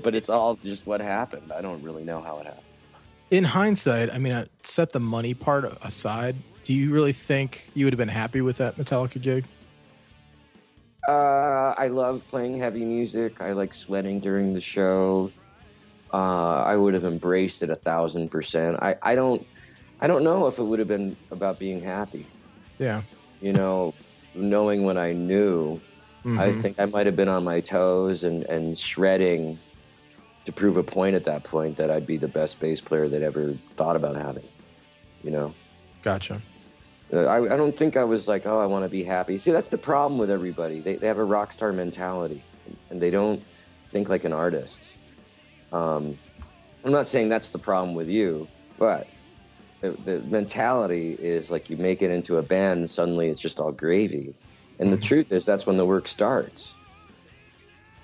but it's all just what happened. I don't really know how it happened. In hindsight, I mean, uh, set the money part aside. Do you really think you would have been happy with that Metallica gig? Uh, I love playing heavy music. I like sweating during the show. Uh, I would have embraced it a thousand percent. I, I don't I don't know if it would have been about being happy. Yeah. You know, knowing what I knew, I Mhm. think I might have been on my toes and, and shredding to prove a point at that point that I'd be the best bass player that ever thought about having. You know, Gotcha. Uh, I, I don't think I was like, oh, I want to be happy. See, that's the problem with everybody. They, they have a rock star mentality and they don't think like an artist. Um, I'm not saying that's the problem with you, but the, the mentality is like you make it into a band and suddenly it's just all gravy. And the mm-hmm. truth is, that's when the work starts.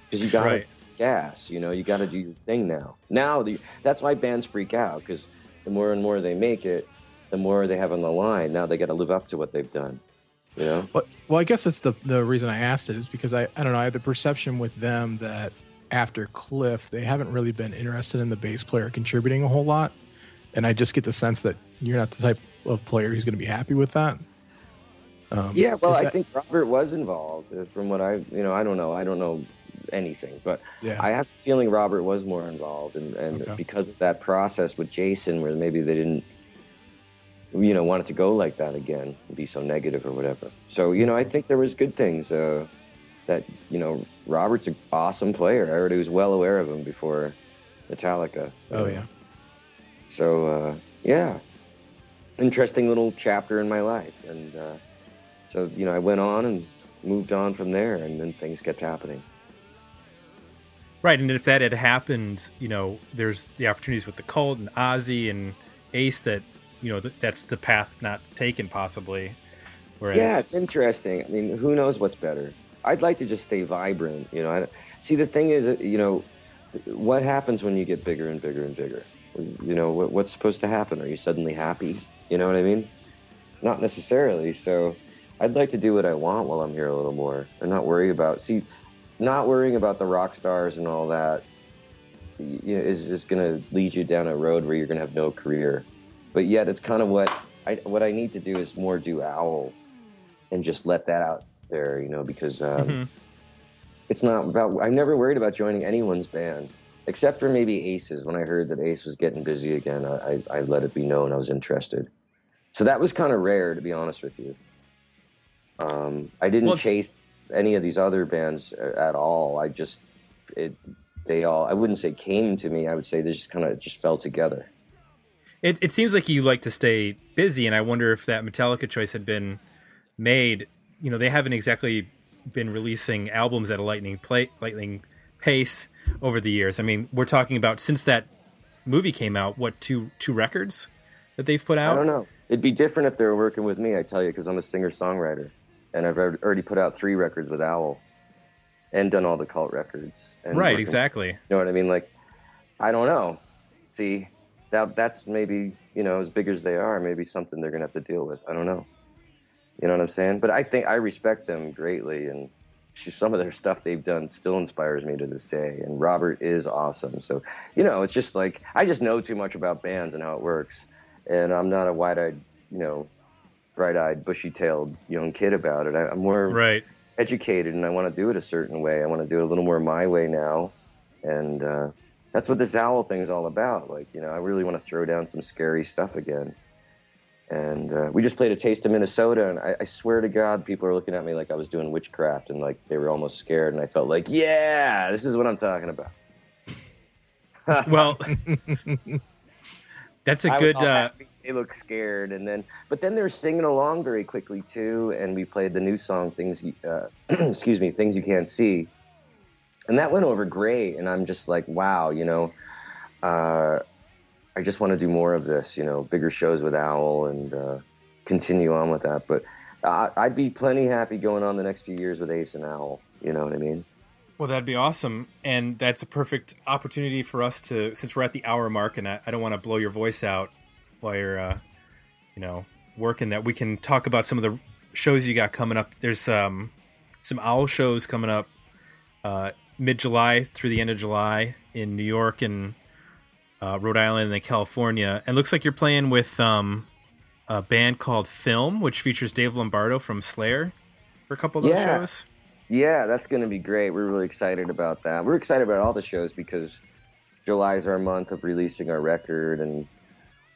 Because you got Right. gas, you know, you got to do your thing now. Now, the, that's why bands freak out because the more and more they make it, the more they have on the line. Now they got to live up to what they've done, you know? Well, well, I guess that's the the reason I asked it is because I I don't know I have the perception with them that after Cliff they haven't really been interested in the bass player contributing a whole lot, and I just get the sense that you're not the type of player who's going to be happy with that. Um, Yeah, well, is I think Robert was involved uh, from what I, you know, I don't know. I don't know anything, but yeah, I have a feeling Robert was more involved. And, and Okay. because of that process with Jason, where maybe they didn't, you know, want it to go like that again, be so negative or whatever. So, you know, I think there was good things uh, that, you know, Robert's an awesome player. I already was well aware of him before Metallica. oh yeah, So uh, yeah, interesting little chapter in my life, and uh, so you know I went on and moved on from there, and then things kept happening. Right, and if that had happened, you know, there's the opportunities with the cult and Ozzy and Ace that, you know, th- that's the path not taken possibly. Whereas, Yeah, it's interesting. I mean, who knows what's better? I'd like to just stay vibrant. You know, I, see the thing is, you know, what happens when you get bigger and bigger and bigger? You know, what, what's supposed to happen? Are you suddenly happy? You know what I mean? Not necessarily. So, I'd like to do what I want while I'm here a little more, and not worry about. See, not worrying about the rock stars and all that you know, is is going to lead you down a road where you're going to have no career. But yet, it's kind of what I what I need to do is more do owl, and just let that out there, you know, because um, Mhm. it's not about. I'm never worried about joining anyone's band except for maybe Ace's. When I heard that Ace was getting busy again, I, I, I let it be known I was interested. So that was kind of rare, to be honest with you. Um, I didn't Well, chase any of these other bands uh, at all. I just it they all. I wouldn't say came to me. I would say they just kind of just fell together. It, it seems like you like to stay busy, and I wonder if that Metallica choice had been made. You know, they haven't exactly been releasing albums at a lightning play, lightning pace over the years. I mean, we're talking about since that movie came out, what two two records that they've put out? I don't know. It'd be different if they were working with me. I tell you, because I'm a singer songwriter, and I've already put out three records with Owl, and done all the cult records. And Right, working- exactly. You know what I mean? Like, I don't know. See, that that's maybe you know as big as they are, maybe something they're gonna have to deal with. I don't know. You know what I'm saying? But I think I respect them greatly, and some of their stuff they've done still inspires me to this day. And Robert is awesome. So you know, it's just like I just know too much about bands and how it works, and I'm not a wide-eyed, you know, bright-eyed, bushy-tailed young kid about it. I, I'm more Right. educated and I want to do it a certain way. I want to do it a little more my way now. And uh, that's what this owl thing is all about. Like, you know, I really want to throw down some scary stuff again. And uh, we just played a taste of Minnesota, and I, I swear to God, people are looking at me like I was doing witchcraft, and like they were almost scared. And I felt like, yeah, this is what I'm talking about. Well, that's a I good. Uh. They look scared, and then but then they're singing along very quickly too. And we played the new song, "Things," You- uh, excuse me, "Things You Can't See," and that went over great. And I'm just like, wow, you know, uh, I just want to do more of this, you know, bigger shows with Owl and uh, continue on with that. But I I'd be plenty happy going on the next few years with Ace and Owl. You know what I mean? Well, that'd be awesome, and that's a perfect opportunity for us to, since we're at the hour mark, and I, I don't want to blow your voice out while you're, uh, you know, working. That we can talk about some of the shows you got coming up. There's um, some owl shows coming up uh, mid July through the end of July in New York and uh, Rhode Island and then California. And looks like you're playing with um, a band called Philm, which features Dave Lombardo from Slayer for a couple of those shows. Yeah, that's going to be great. We're really excited about that. We're excited about all the shows because July is our month of releasing our record, and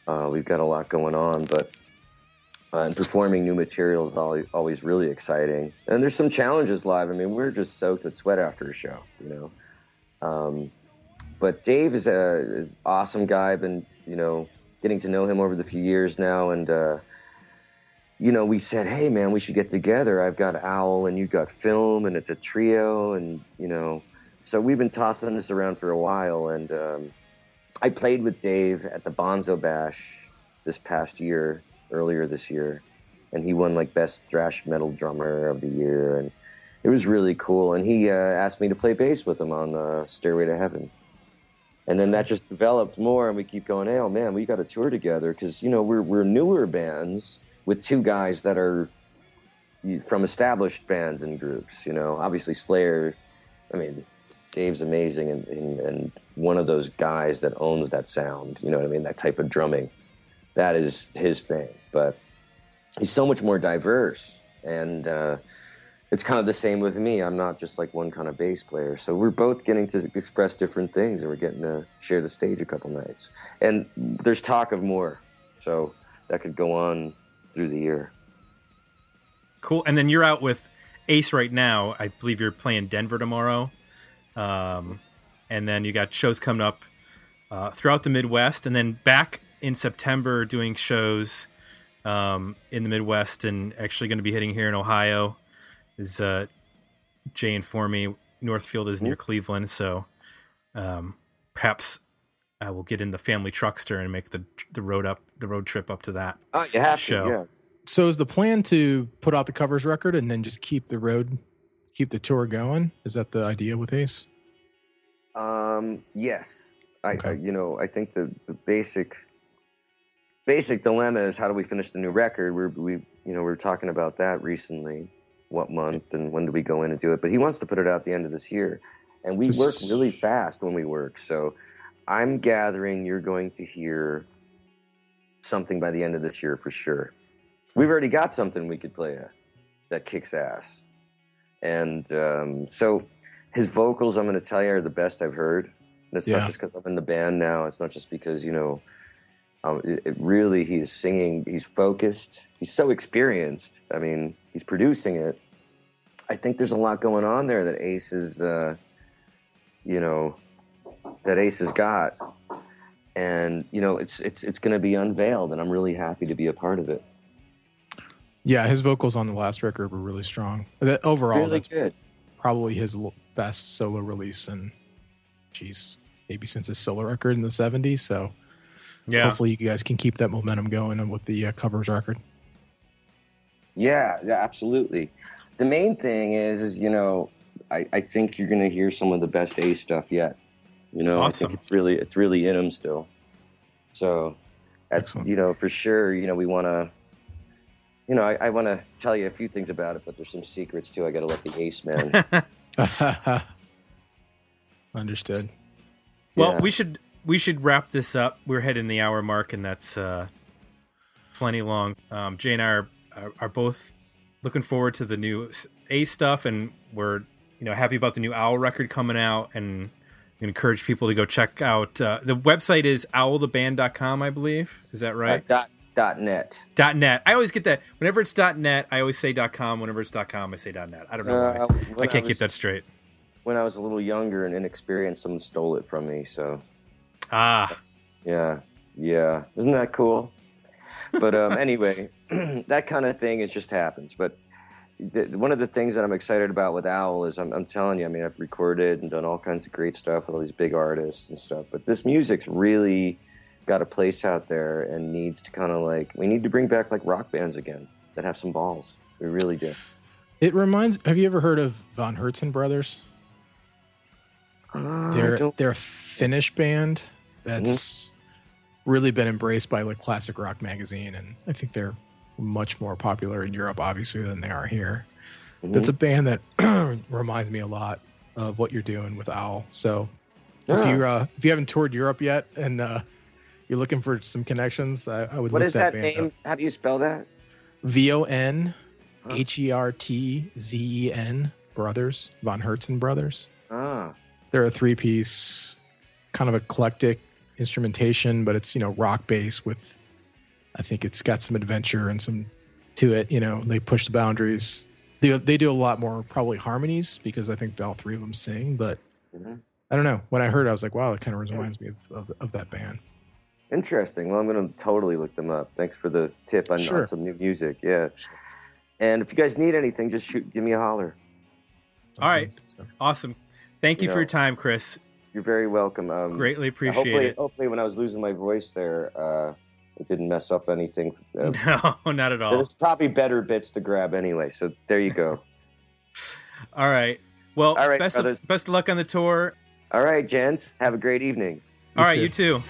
uh, we've got a lot going on. But uh, and performing new material is always, really exciting. And there's some challenges live. I mean, we're just soaked with sweat after a show, you know. Um, but Dave is a awesome guy. I've been, you know, getting to know him over the few years now, and. Uh, you know, we said, hey, man, we should get together. I've got Owl and you've got Philm, and it's a trio. And, you know, so we've been tossing this around for a while. And um, I played with Dave at the Bonzo Bash this past year, earlier this year. And he won like Best Thrash Metal Drummer of the Year. And it was really cool. And he uh, asked me to play bass with him on uh, Stairway to Heaven. And then that just developed more, and we keep going. Hey, oh man, we got to tour together because you know we're we're newer bands with two guys that are from established bands and groups. You know, obviously Slayer. I mean, Dave's amazing, and, and and one of those guys that owns that sound. You know what I mean? That type of drumming, that is his thing. But he's so much more diverse, and uh, it's kind of the same with me. I'm not just like one kind of bass player. So we're both getting to express different things, and we're getting to share the stage a couple nights. And there's talk of more, so that could go on through the year. Cool. And then you're out with Ace right now. I believe you're playing Denver tomorrow. Um, and then you got shows coming up uh, throughout the Midwest, and then back in September doing shows um, in the Midwest, and actually going to be hitting here in Ohio. Is uh, Jay informed me Northfield is near Cleveland, so um, perhaps I will get in the family truckster and make the the road up the road trip up to that. Oh, you have Show. to, yeah. So is the plan to put out the covers record and then just keep the road, keep the tour going? Is that the idea with Ace? Um, yes, I, Okay. I you know I think the, the basic basic dilemma is how do we finish the new record? We're, we you know we were talking about that recently. What month and when do we go in and do it? But he wants to put it out at the end of this year, and we work really fast when we work. So I'm gathering you're going to hear something by the end of this year for sure. We've already got something we could play uh, that kicks ass, and um, so his vocals, I'm going to tell you, are the best I've heard. And it's Yeah. not just because I'm in the band now. It's not just because you know. Um, it, it really, he's singing. He's focused. He's so experienced. I mean, he's producing it. I think there's a lot going on there that Ace is, uh, you know, that Ace has got, and you know, it's it's it's going to be unveiled, and I'm really happy to be a part of it. Yeah, his vocals on the last record were really strong. That overall, really that's good. probably his best solo release, and geez, maybe since his solo record in the '70s. So Yeah. hopefully, you guys can keep that momentum going with the uh, covers record. Yeah, yeah, absolutely. The main thing is, is you know, I, I think you're gonna hear some of the best Ace stuff yet. You know, I think it's really it's really in him still. So, at, you know, for sure, you know, we want to. You know, I, I want to tell you a few things about it, but there's some secrets too. I got to let the Ace man. Understood. Well, Yeah. we should we should wrap this up. We're heading the hour mark, and that's uh, plenty long. Um, Jay and I are, are are both looking forward to the new A stuff, and we're you know happy about the new Owl record coming out, and encourage people to go check out uh, the website is owltheband.com, I believe. Is that right? Uh, dot dot net. dot net. I always get that. Whenever it's dot net, I always say dot com. Whenever it's dot com, I say dot net. I don't know Uh, why. I can't was- keep that straight. When I was a little younger and inexperienced, someone stole it from me. So Ah, Yeah, yeah. Isn't that cool? But um, anyway, that kind of thing it just happens. But th- one of the things that I'm excited about with Owl is I'm, I'm telling you, I mean, I've recorded and done all kinds of great stuff with all these big artists and stuff. But this music's really got a place out there and needs to kind of like we need to bring back like rock bands again that have some balls. We really do. It reminds. Have you ever heard of Von Hertzen Brothers? Uh, They're they're a Finnish band that's really been embraced by like classic rock magazine, and I think they're much more popular in Europe, obviously, than they are here. That's a band that reminds me a lot of what you're doing with Owl. So if Yeah. you uh, if you haven't toured Europe yet and uh, you're looking for some connections, I, I would what look is that, that band name? up. How do you spell that? V O N H E R T Z E N Brothers Von Hertzen Brothers. Ah, they're a three piece kind of eclectic instrumentation but it's you know rock bass with i think it's got some adventure and some to it you know they push the boundaries they, they do a lot more probably harmonies because i think all three of them sing but Mhm. i don't know when i heard it, i was like wow it kind of reminds me of, of, of that band Interesting. Well, I'm going to totally look them up. Thanks for the tip on, Sure. on some new music. Yeah. And if you guys need anything, just shoot, give me a holler. all right, awesome. Thank you You for your time, Chris. You're very welcome. Um, Greatly appreciate hopefully, it. hopefully, when I was losing my voice there, uh, it didn't mess up anything. Uh, No, not at all. There's probably better bits to grab anyway. So there you go. All right. Well, All right, best brothers. of, best of luck on the tour. All right, gents. Have a great evening. All right, too. you too.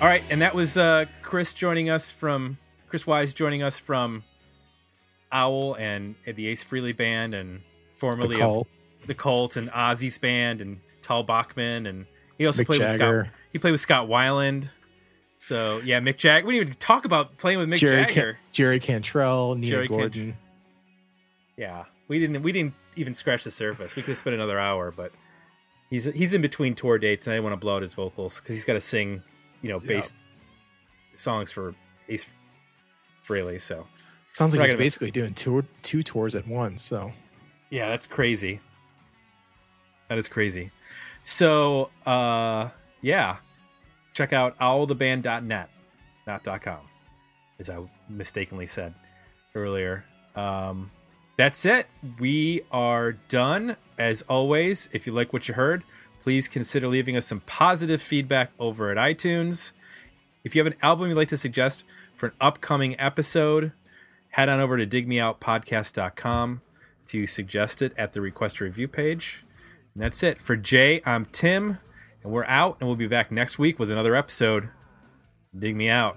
All right, and that was uh, Chris joining us from Chris Wyse joining us from Owl and the Ace Frehley band, and formerly the cult of the Cult and Ozzy's band and Tal Bachman, and he also Mick played with Scott. He played with Scott Weiland. So yeah, Mick Jagger. We didn't even talk about playing with Mick jerry, Jagger. Can- jerry cantrell nina Jerry Can- gordon Yeah, we didn't. We didn't even scratch the surface. We could spend another hour, but he's he's in between tour dates, and I didn't want to blow out his vocals because he's got to sing, you know, bass songs for Ace Frehley. So sounds like he's basically doing two two tours at once so yeah, that's crazy. That is crazy. So uh, yeah, check out owltheband.net, not .com, as I mistakenly said earlier. Um, that's it. We are done. As always, if you like what you heard, please consider leaving us some positive feedback over at iTunes. If you have an album you'd like to suggest for an upcoming episode, head on over to digmeoutpodcast.com to suggest it at the request review page. And that's it. For Jay, I'm Tim, and we're out, and we'll be back next week with another episode. Dig me out.